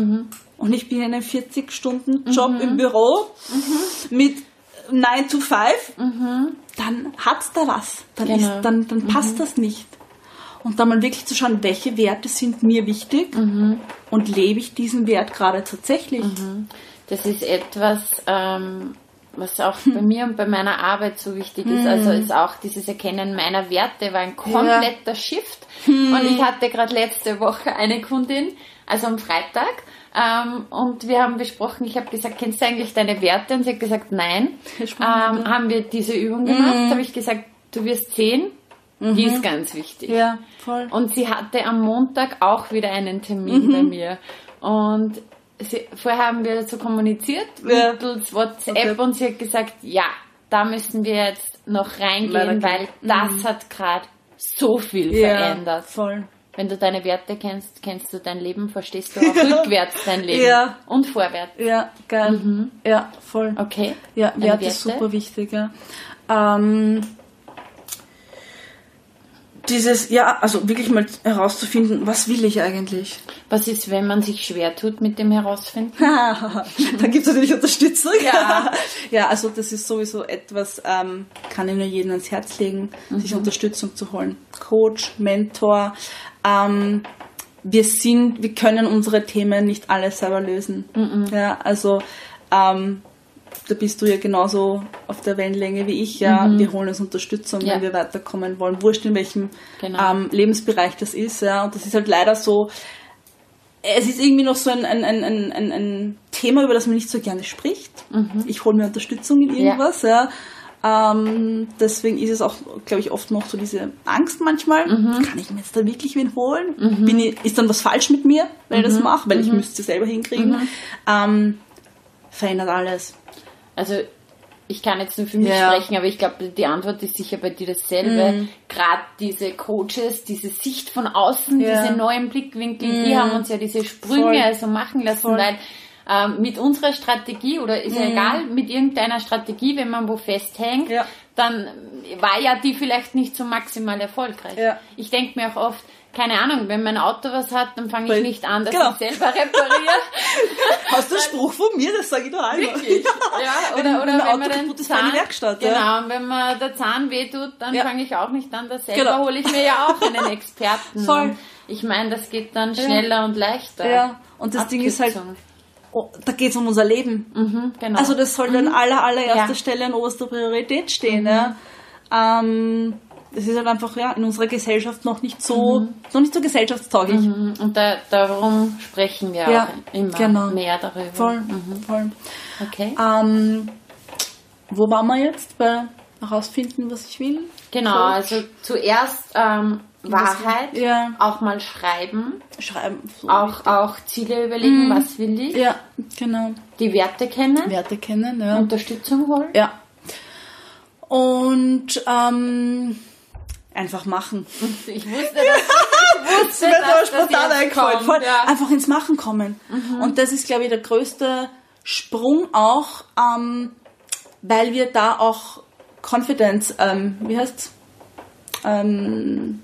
und ich bin in einem 40-Stunden-Job im Büro mit 9 to 5, dann hat's da was. Dann, Genau. ist, dann, dann passt das nicht. Und dann mal wirklich zu schauen, welche Werte sind mir wichtig und lebe ich diesen Wert gerade tatsächlich. Das ist etwas, ähm, was auch bei <laughs> mir und bei meiner Arbeit so wichtig ist. Also ist auch dieses Erkennen meiner Werte war ein kompletter Shift. Und ich hatte gerade letzte Woche eine Kundin, also am Freitag, ähm, und wir haben besprochen, ich habe gesagt, kennst du eigentlich deine Werte? Und sie hat gesagt, nein. Ja, Ähm, ja. haben wir diese Übung gemacht, habe ich gesagt, du wirst sehen, die ist ganz wichtig. Ja, voll. Und sie hatte am Montag auch wieder einen Termin Mhm. bei mir. Und sie, vorher haben wir dazu kommuniziert, Ja. mittels WhatsApp, Okay. und sie hat gesagt, ja, da müssen wir jetzt noch reingehen, weil das hat gerade so viel verändert. voll. Wenn du deine Werte kennst, kennst du dein Leben, verstehst du <laughs> auch rückwärts dein Leben Ja. und vorwärts. Ja, geil. Ja, voll. Okay. Ja, Werte? Werte ist super wichtig, ja. Ähm, dieses, ja, also wirklich mal herauszufinden, was will ich eigentlich? Was ist, wenn man sich schwer tut mit dem Herausfinden? <laughs> da gibt es natürlich Unterstützung. Ja. ja, also das ist sowieso etwas, ähm, kann ich nur jedem ans Herz legen, sich Unterstützung zu holen. Coach, Mentor. Ähm, wir sind, wir können unsere Themen nicht alle selber lösen. Ja, also ähm, da bist du ja genauso auf der Wellenlänge wie ich. Ja, wir holen uns Unterstützung, Ja. wenn wir weiterkommen wollen. Wurscht in welchem Genau. ähm, Lebensbereich das ist. Ja, und das ist halt leider so. Es ist irgendwie noch so ein, ein, ein, ein, ein, Thema, über das man nicht so gerne spricht. Ich hole mir Unterstützung in irgendwas. Ja. Ähm, deswegen ist es auch, glaube ich, oft noch so diese Angst manchmal. Kann ich mir jetzt da wirklich wen holen? Bin ich, ist dann was falsch mit mir, wenn ich das mache? Weil ich müsste es selber hinkriegen. Ähm, verändert alles. Also ich kann jetzt nur für mich Ja. sprechen, aber ich glaube, die Antwort ist sicher bei dir dasselbe. Gerade diese Coaches, diese Sicht von außen, Ja. diese neuen Blickwinkel, die haben uns ja diese Sprünge Voll. also machen lassen, Voll. weil ähm, mit unserer Strategie oder ist ja egal, mit irgendeiner Strategie, wenn man wo festhängt, Ja. dann war ja die vielleicht nicht so maximal erfolgreich. Ich denke mir auch oft, keine Ahnung, wenn mein Auto was hat, dann fange ich nicht an, dass Genau. ich selber repariere. <laughs> Hast du einen Spruch von mir? Das sage ich doch einmal. Wirklich? <laughs> Ja, Wenn- oder, wenn oder wenn Auto man den Zahn, Werkstatt, genau, ja. und wenn man der Zahn wehtut, dann Ja. fange ich auch nicht an, das selber Genau. hole ich mir ja auch einen <laughs> Experten. Voll. Ich meine, das geht dann schneller und leichter. Ja, und das Ding ist halt, Abkürzung. oh, da geht es um unser Leben. Mhm, genau. Also das sollte an aller, allererster Ja. Mhm. Stelle an oberster Priorität stehen. Ja. Ähm, das ist halt einfach ja, in unserer Gesellschaft noch nicht so, noch nicht so gesellschaftstauglich. Mhm, und da, darum sprechen wir Ja, auch immer genau. mehr darüber. Voll, voll. Okay. Ähm, wo waren wir jetzt? Bei herausfinden, was ich will? Genau, Coach. also zuerst ähm, Wahrheit, Ja. auch mal schreiben, Schreiben. So auch, auch Ziele überlegen, was will ich, Ja, genau. die Werte kennen, Werte kennen, ja. Unterstützung holen. Ja. Und ähm, einfach machen. <laughs> Ich wusste, dass, ich <laughs> wusste, mir dass spontan das jetzt eingefallen. kommt. Ja. Einfach ins Machen kommen. Und das ist, glaube ich, der größte Sprung auch, ähm, weil wir da auch Confidence, ähm, wie heißt's? Ähm,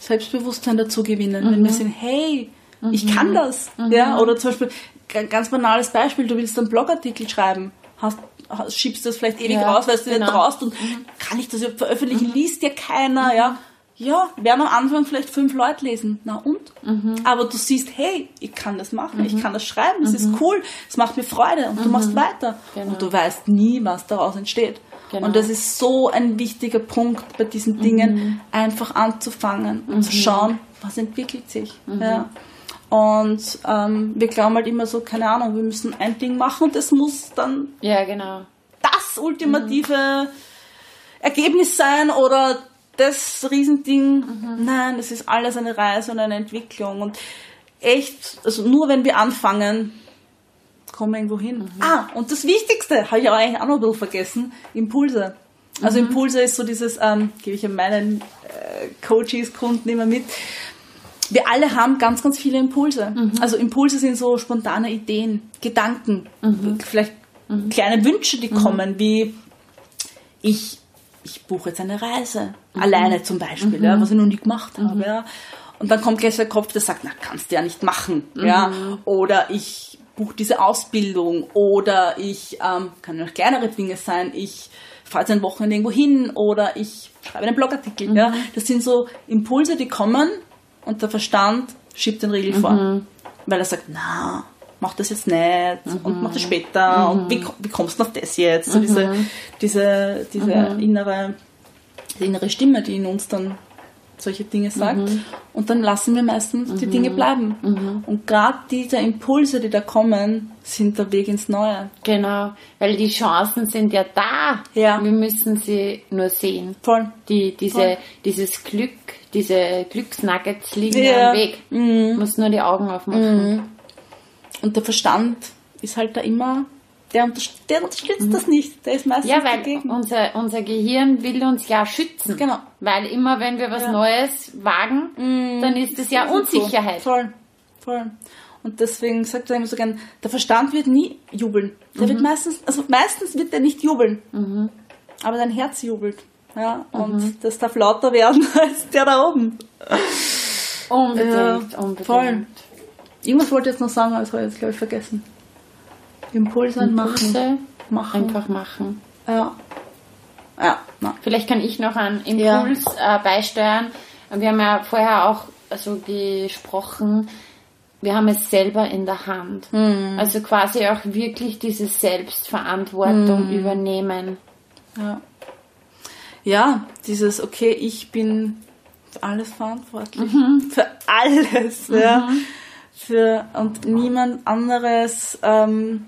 Selbstbewusstsein dazu gewinnen. Wenn wir sehen, hey, ich kann das. Ja, oder zum Beispiel, ganz banales Beispiel, du willst einen Blogartikel schreiben, hast, schiebst das vielleicht ewig Ja, raus, weil du nicht genau. traust und kann ich das überhaupt veröffentlichen, liest dir keiner, ja. Ja, werden am Anfang vielleicht fünf Leute lesen. Na und? Aber du siehst, hey, ich kann das machen, ich kann das schreiben, es ist cool, es macht mir Freude und du machst weiter. Genau. Und du weißt nie, was daraus entsteht. Genau. Und das ist so ein wichtiger Punkt bei diesen Dingen, einfach anzufangen und zu schauen, was entwickelt sich. Ja. Und ähm, wir glauben halt immer so, keine Ahnung, wir müssen ein Ding machen und das muss dann ja, genau. das ultimative Ergebnis sein oder das Riesending. Nein, das ist alles eine Reise und eine Entwicklung. Und echt, also nur wenn wir anfangen, kommen wir irgendwo hin. Ah, und das Wichtigste, habe ich aber eigentlich auch noch ein bisschen vergessen, Impulse. Also Impulse ist so dieses, ähm, gebe ich ja meinen äh, Coaches, Kunden immer mit. Wir alle haben ganz, ganz viele Impulse. Also Impulse sind so spontane Ideen, Gedanken, vielleicht kleine Wünsche, die kommen, wie ich, ich buche jetzt eine Reise, alleine zum Beispiel, ja, was ich noch nie gemacht habe. Ja. Und dann kommt gleich der Kopf, der sagt, na, kannst du ja nicht machen. Ja. Oder ich buche diese Ausbildung oder ich, ähm, kann ja auch kleinere Dinge sein, ich fahre jetzt ein Wochenende irgendwo hin oder ich schreibe einen Blogartikel. Ja. Das sind so Impulse, die kommen und der Verstand schiebt den Riegel vor. Weil er sagt, na, mach das jetzt nicht und mach das später und wie, wie kommst du auf das jetzt? So diese, diese, diese innere, die innere Stimme, die in uns dann solche Dinge sagt. Und dann lassen wir meistens die Dinge bleiben. Und gerade diese Impulse, die da kommen, sind der Weg ins Neue. Genau, weil die Chancen sind ja da. Ja. Wir müssen sie nur sehen. Voll. Die, diese, Voll. dieses Glück, diese Glücksnuggets liegen Ja. Mhm. am Weg. Muss nur die Augen aufmachen. Und der Verstand ist halt da immer, der, unterst- der unterstützt das nicht. Der ist meistens Ja, weil dagegen. unser, unser Gehirn will uns ja schützen. Genau. Weil immer, wenn wir was Ja. Mhm. Neues wagen, dann ist es ja Unsicherheit. So. Voll, voll. Und deswegen sagt er immer so gern, der Verstand wird nie jubeln. Der Mhm. wird meistens, also meistens wird er nicht jubeln. Aber dein Herz jubelt. Ja, und das darf lauter werden <laughs> als der da oben. Unbedingt, Ja, unbedingt. voll. Irgendwas wollte ich jetzt noch sagen, aber das habe ich jetzt, glaube ich, vergessen. Impulse. Impulse Machen. einfach machen. Ja. Ja, na. Vielleicht kann ich noch einen Impuls äh, beisteuern. Wir haben ja vorher auch also gesprochen, wir haben es selber in der Hand. Hm. Also quasi auch wirklich diese Selbstverantwortung Hm. übernehmen. Ja. Ja, dieses, okay, ich bin für alles verantwortlich. Für alles, ja. Für, und niemand anderes ähm,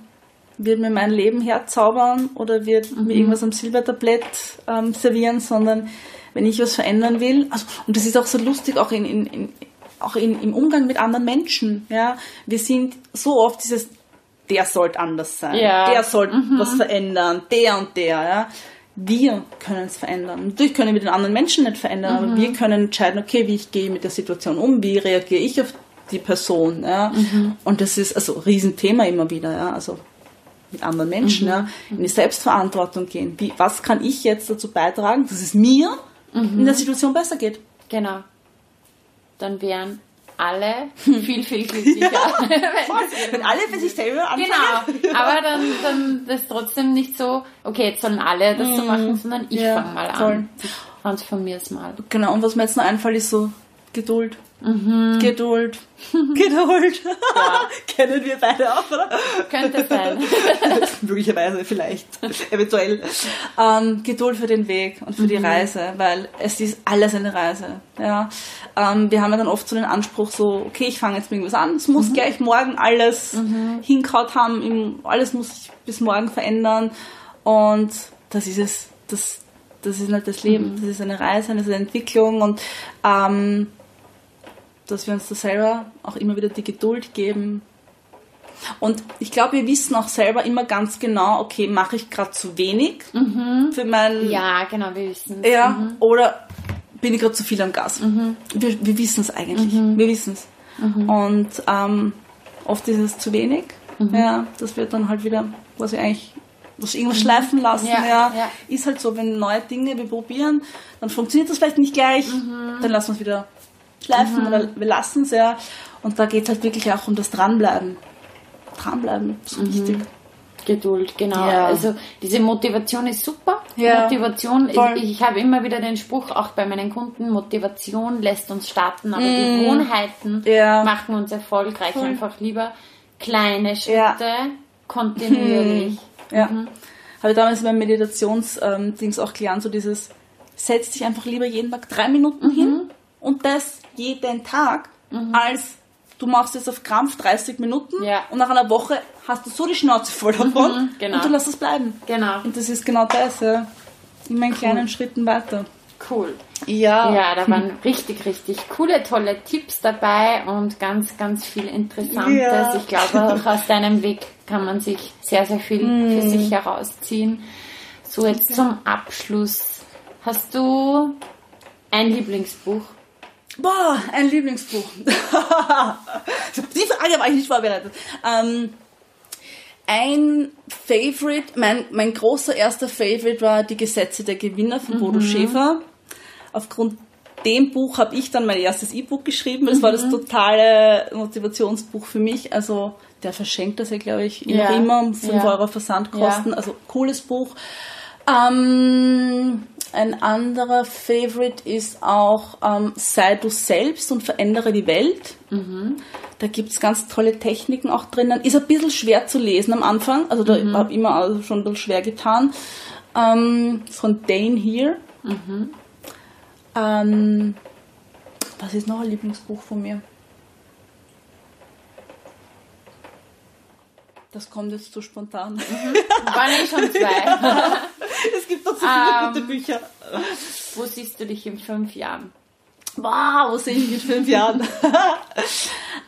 wird mir mein Leben herzaubern oder wird mir irgendwas am Silbertablett ähm, servieren, sondern wenn ich was verändern will, also, und das ist auch so lustig, auch in, in, in auch in, im Umgang mit anderen Menschen, ja. Wir sind so oft dieses, der sollte anders sein, Ja. der sollte was verändern, der und der, ja. Wir können es verändern. Natürlich können wir den anderen Menschen nicht verändern, aber wir können entscheiden, okay, wie ich gehe mit der Situation um, wie reagiere ich auf die Person, ja. Und das ist also ein Riesenthema immer wieder, ja. Also mit anderen Menschen, ja, in die Selbstverantwortung gehen. Wie, was kann ich jetzt dazu beitragen, dass es mir in der Situation besser geht? Genau. Dann wären alle <laughs> viel, viel glücklicher. <laughs> Wenn alle für sich selber anfangen. Genau, aber dann, dann ist trotzdem nicht so, okay, jetzt sollen alle das so machen, sondern ich Mhm. Ja, fange mal voll. an. Transformiere es mal. Genau, und was mir jetzt noch einfällt, ist so Geduld. Mhm. Geduld. <laughs> Geduld. <laughs> Kennen wir beide auch, oder? Könnte sein. <laughs> Möglicherweise, vielleicht, eventuell. Ähm, Geduld für den Weg und für Mhm. die Reise, weil es ist alles eine Reise. Ja. Ähm, wir haben ja dann oft so den Anspruch, so, okay, ich fange jetzt mit irgendwas an, es Mhm. muss gleich morgen alles hinkaut haben, alles muss sich bis morgen verändern. Und das ist es, das, das ist nicht das Leben, Mhm. das ist eine Reise, das ist eine Entwicklung und ähm, dass wir uns da selber auch immer wieder die Geduld geben. Und ich glaube, wir wissen auch selber immer ganz genau, okay, mache ich gerade zu wenig für mein Ja, genau, wir wissen ja, oder bin ich gerade zu viel am Gas? Wir, wir wissen es eigentlich. Wir wissen es. Und ähm, oft ist es zu wenig. Ja, das wird dann halt wieder, was wir eigentlich, was irgendwas schleifen lassen. Ja, Ja, ja. Ist halt so, wenn neue Dinge wir probieren, dann funktioniert das vielleicht nicht gleich, dann lassen wir es wieder schleifen oder wir lassen es ja. Und da geht es halt wirklich auch um das Dranbleiben. Dranbleiben ist so wichtig. Geduld, genau. Ja. Also diese Motivation ist super. Ja, Motivation, voll. ich, ich habe immer wieder den Spruch, auch bei meinen Kunden, Motivation lässt uns starten, aber Gewohnheiten Mm. Ja. machen uns erfolgreich. Voll. Einfach lieber kleine Schritte, kontinuierlich. <laughs> Ja. Habe ich damals beim Meditations-Dings auch gelernt, so dieses, setz dich einfach lieber jeden Tag drei Minuten hin und das jeden Tag, als du machst jetzt auf Krampf 30 Minuten Ja. und nach einer Woche hast du so die Schnauze voll davon genau. und du lässt es bleiben. Genau, Und das ist genau das, ja. Immer in kleinen Schritten weiter. cool. Ja. Ja, da waren richtig, richtig coole, tolle Tipps dabei und ganz, ganz viel Interessantes. Ja. Ich glaube, auch aus deinem Weg kann man sich sehr, sehr viel Hm. für sich herausziehen. So, jetzt zum Abschluss. Hast du ein Lieblingsbuch? Boah, ein Lieblingsbuch. <laughs> Die Frage war ich nicht vorbereitet. Ähm, ein Favorite, mein, mein großer erster Favorite war Die Gesetze der Gewinner von Bodo Schäfer. Aufgrund dem Buch habe ich dann mein erstes E-Book geschrieben. Das war das totale Motivationsbuch für mich. Also der verschenkt das ja, glaube ich, Ja. immer um 5 Ja. Euro Versandkosten. Also cooles Buch. Ähm, ein anderer Favorite ist auch ähm, Sei du selbst und verändere die Welt. Da gibt es ganz tolle Techniken auch drinnen. Ist ein bisschen schwer zu lesen am Anfang. Also da habe ich immer also schon ein bisschen schwer getan. Ähm, von Dane hier. Ähm, was ist noch ein Lieblingsbuch von mir? Das kommt jetzt zu spontan. Waren eh schon zwei. <laughs> es gibt noch so viele Ähm, gute Bücher. Wo siehst du dich in fünf Jahren? Wow, wo sehe ich mich in fünf Jahren? <laughs>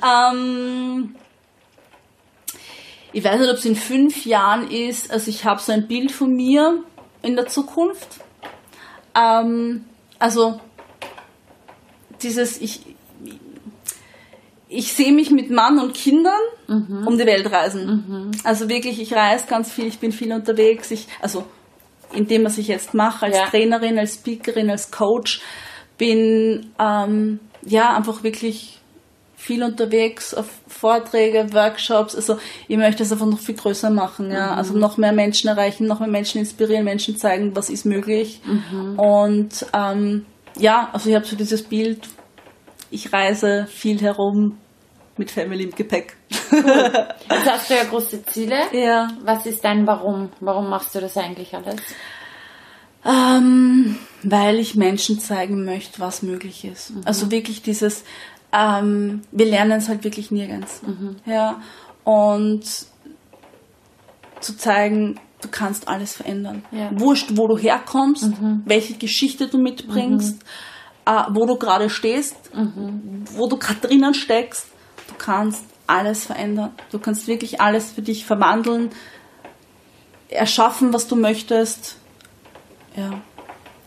ähm, ich weiß nicht, ob es in fünf Jahren ist. Also ich habe so ein Bild von mir in der Zukunft. Ähm, also dieses, ich, ich sehe mich mit Mann und Kindern um die Welt reisen. Also wirklich, ich reise ganz viel, ich bin viel unterwegs. Ich, also in dem, was ich jetzt mache, als Ja. Trainerin, als Speakerin, als Coach, bin ähm, ja einfach wirklich viel unterwegs auf Vorträge, Workshops. Also ich möchte es einfach noch viel größer machen, ja. Also noch mehr Menschen erreichen, noch mehr Menschen inspirieren, Menschen zeigen, was ist möglich. Und ähm, ja, also ich habe so dieses Bild, ich reise viel herum mit Family im Gepäck. Jetzt hast du ja große Ziele. Ja. Was ist dein Warum? Warum machst du das eigentlich alles? Ähm, weil ich Menschen zeigen möchte, was möglich ist. Also wirklich dieses, ähm, wir lernen es halt wirklich nirgends. Ja. Und zu zeigen, du kannst alles verändern. Ja. Wurscht, wo du herkommst, welche Geschichte du mitbringst, äh, wo du gerade stehst, wo du gerade drinnen steckst, du kannst alles verändern. Du kannst wirklich alles für dich verwandeln, erschaffen, was du möchtest. Ja,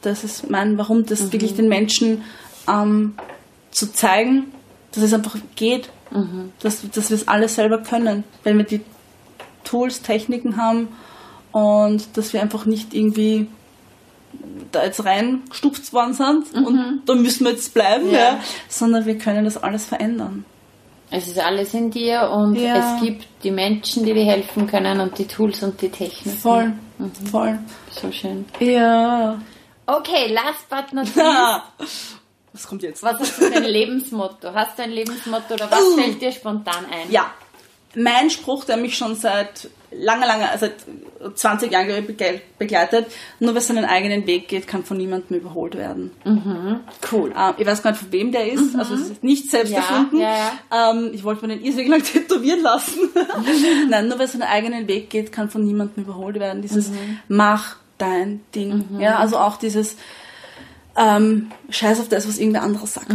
das ist mein Warum, das wirklich den Menschen ähm, zu zeigen, dass es einfach geht, dass, dass wir es alles selber können, wenn wir die Tools, Techniken haben und dass wir einfach nicht irgendwie da jetzt reingestupft worden sind und da müssen wir jetzt bleiben, Ja. ja. sondern wir können das alles verändern. Es ist alles in dir und Ja. es gibt die Menschen, die dir helfen können und die Tools und die Technik. Voll, voll. So schön. Ja. Okay, last but not <laughs> least. Was kommt jetzt? Was ist dein Lebensmotto? Hast du ein Lebensmotto oder was Oh. fällt dir spontan ein? Ja, mein Spruch, der mich schon seit langer, langer, seit 20 Jahren begle- begleitet, nur wer seinen eigenen Weg geht, kann von niemandem überholt werden. Cool. Ähm, ich weiß gar nicht, von wem der ist, also es ist nicht selbst Ja, erfunden. ja, Ähm, ich wollte mir den irrsinnig lang <laughs> tätowieren lassen. <laughs> Nein, nur wer seinen eigenen Weg geht, kann von niemandem überholt werden. Dieses Mhm. Mach dein Ding. Ja, also auch dieses ähm, Scheiß auf das, was irgendwer anderes sagt.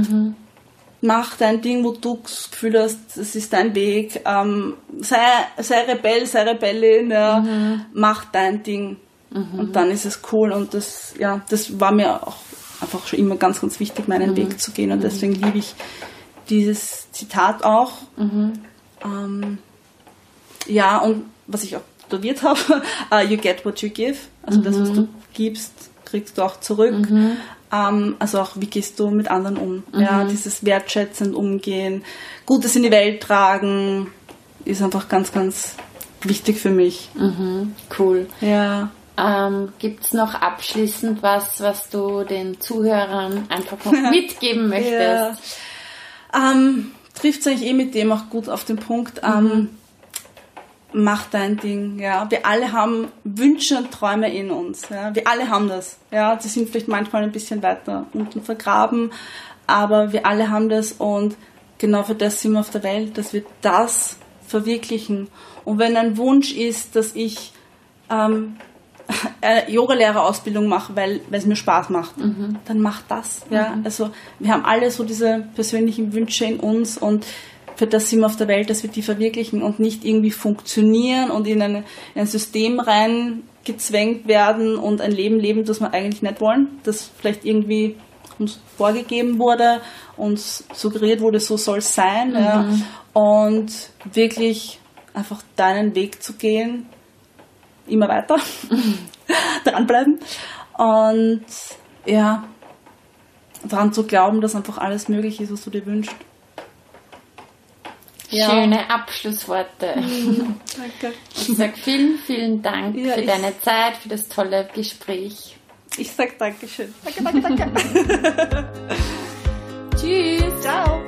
Mhm. Mach dein Ding, wo du das Gefühl hast, das ist dein Weg. Ähm, sei, sei Rebell, sei Rebellin, ja. Mhm. mach dein Ding. Und dann ist es cool. Und das, ja, das war mir auch einfach schon immer ganz, ganz wichtig, meinen Mhm. Weg zu gehen. Und deswegen liebe ich dieses Zitat auch. Mhm. Ähm, ja, und was ich auch studiert habe, uh, <laughs> you get what you give. Also das, was Mhm. du gibst, kriegst du auch zurück. Ähm, also auch, wie gehst du mit anderen um? Ja, Mhm. dieses wertschätzend umgehen, Gutes in die Welt tragen, ist einfach ganz, ganz wichtig für mich. Cool. Ja. Ähm, Gibt es noch abschließend was, was du den Zuhörern einfach noch <laughs> mitgeben möchtest? Ja. Ähm, Trifft es eigentlich eh mit dem auch gut auf den Punkt. Ähm, mach dein Ding, ja. Wir alle haben Wünsche und Träume in uns, ja. Wir alle haben das, ja. Die sind vielleicht manchmal ein bisschen weiter unten vergraben, aber wir alle haben das und genau für das sind wir auf der Welt, dass wir das verwirklichen. Und wenn ein Wunsch ist, dass ich ähm, <laughs> eine Yogalehrerausbildung mache, weil es mir Spaß macht, dann mach das. Ja? Also wir haben alle so diese persönlichen Wünsche in uns und für das sind wir auf der Welt, dass wir die verwirklichen und nicht irgendwie funktionieren und in, eine, in ein System reingezwängt werden und ein Leben leben, das wir eigentlich nicht wollen, das vielleicht irgendwie uns vorgegeben wurde, uns suggeriert wurde, so soll es sein. Ja? Und wirklich einfach deinen Weg zu gehen, immer weiter <laughs> dranbleiben und ja, daran zu glauben, dass einfach alles möglich ist, was du dir wünschst ja. schöne Abschlussworte. Mhm, danke. Ich sage vielen, vielen Dank ja, für deine Zeit, für das tolle Gespräch. Ich sage Dankeschön. Danke, danke, danke. <laughs> Tschüss. Ciao.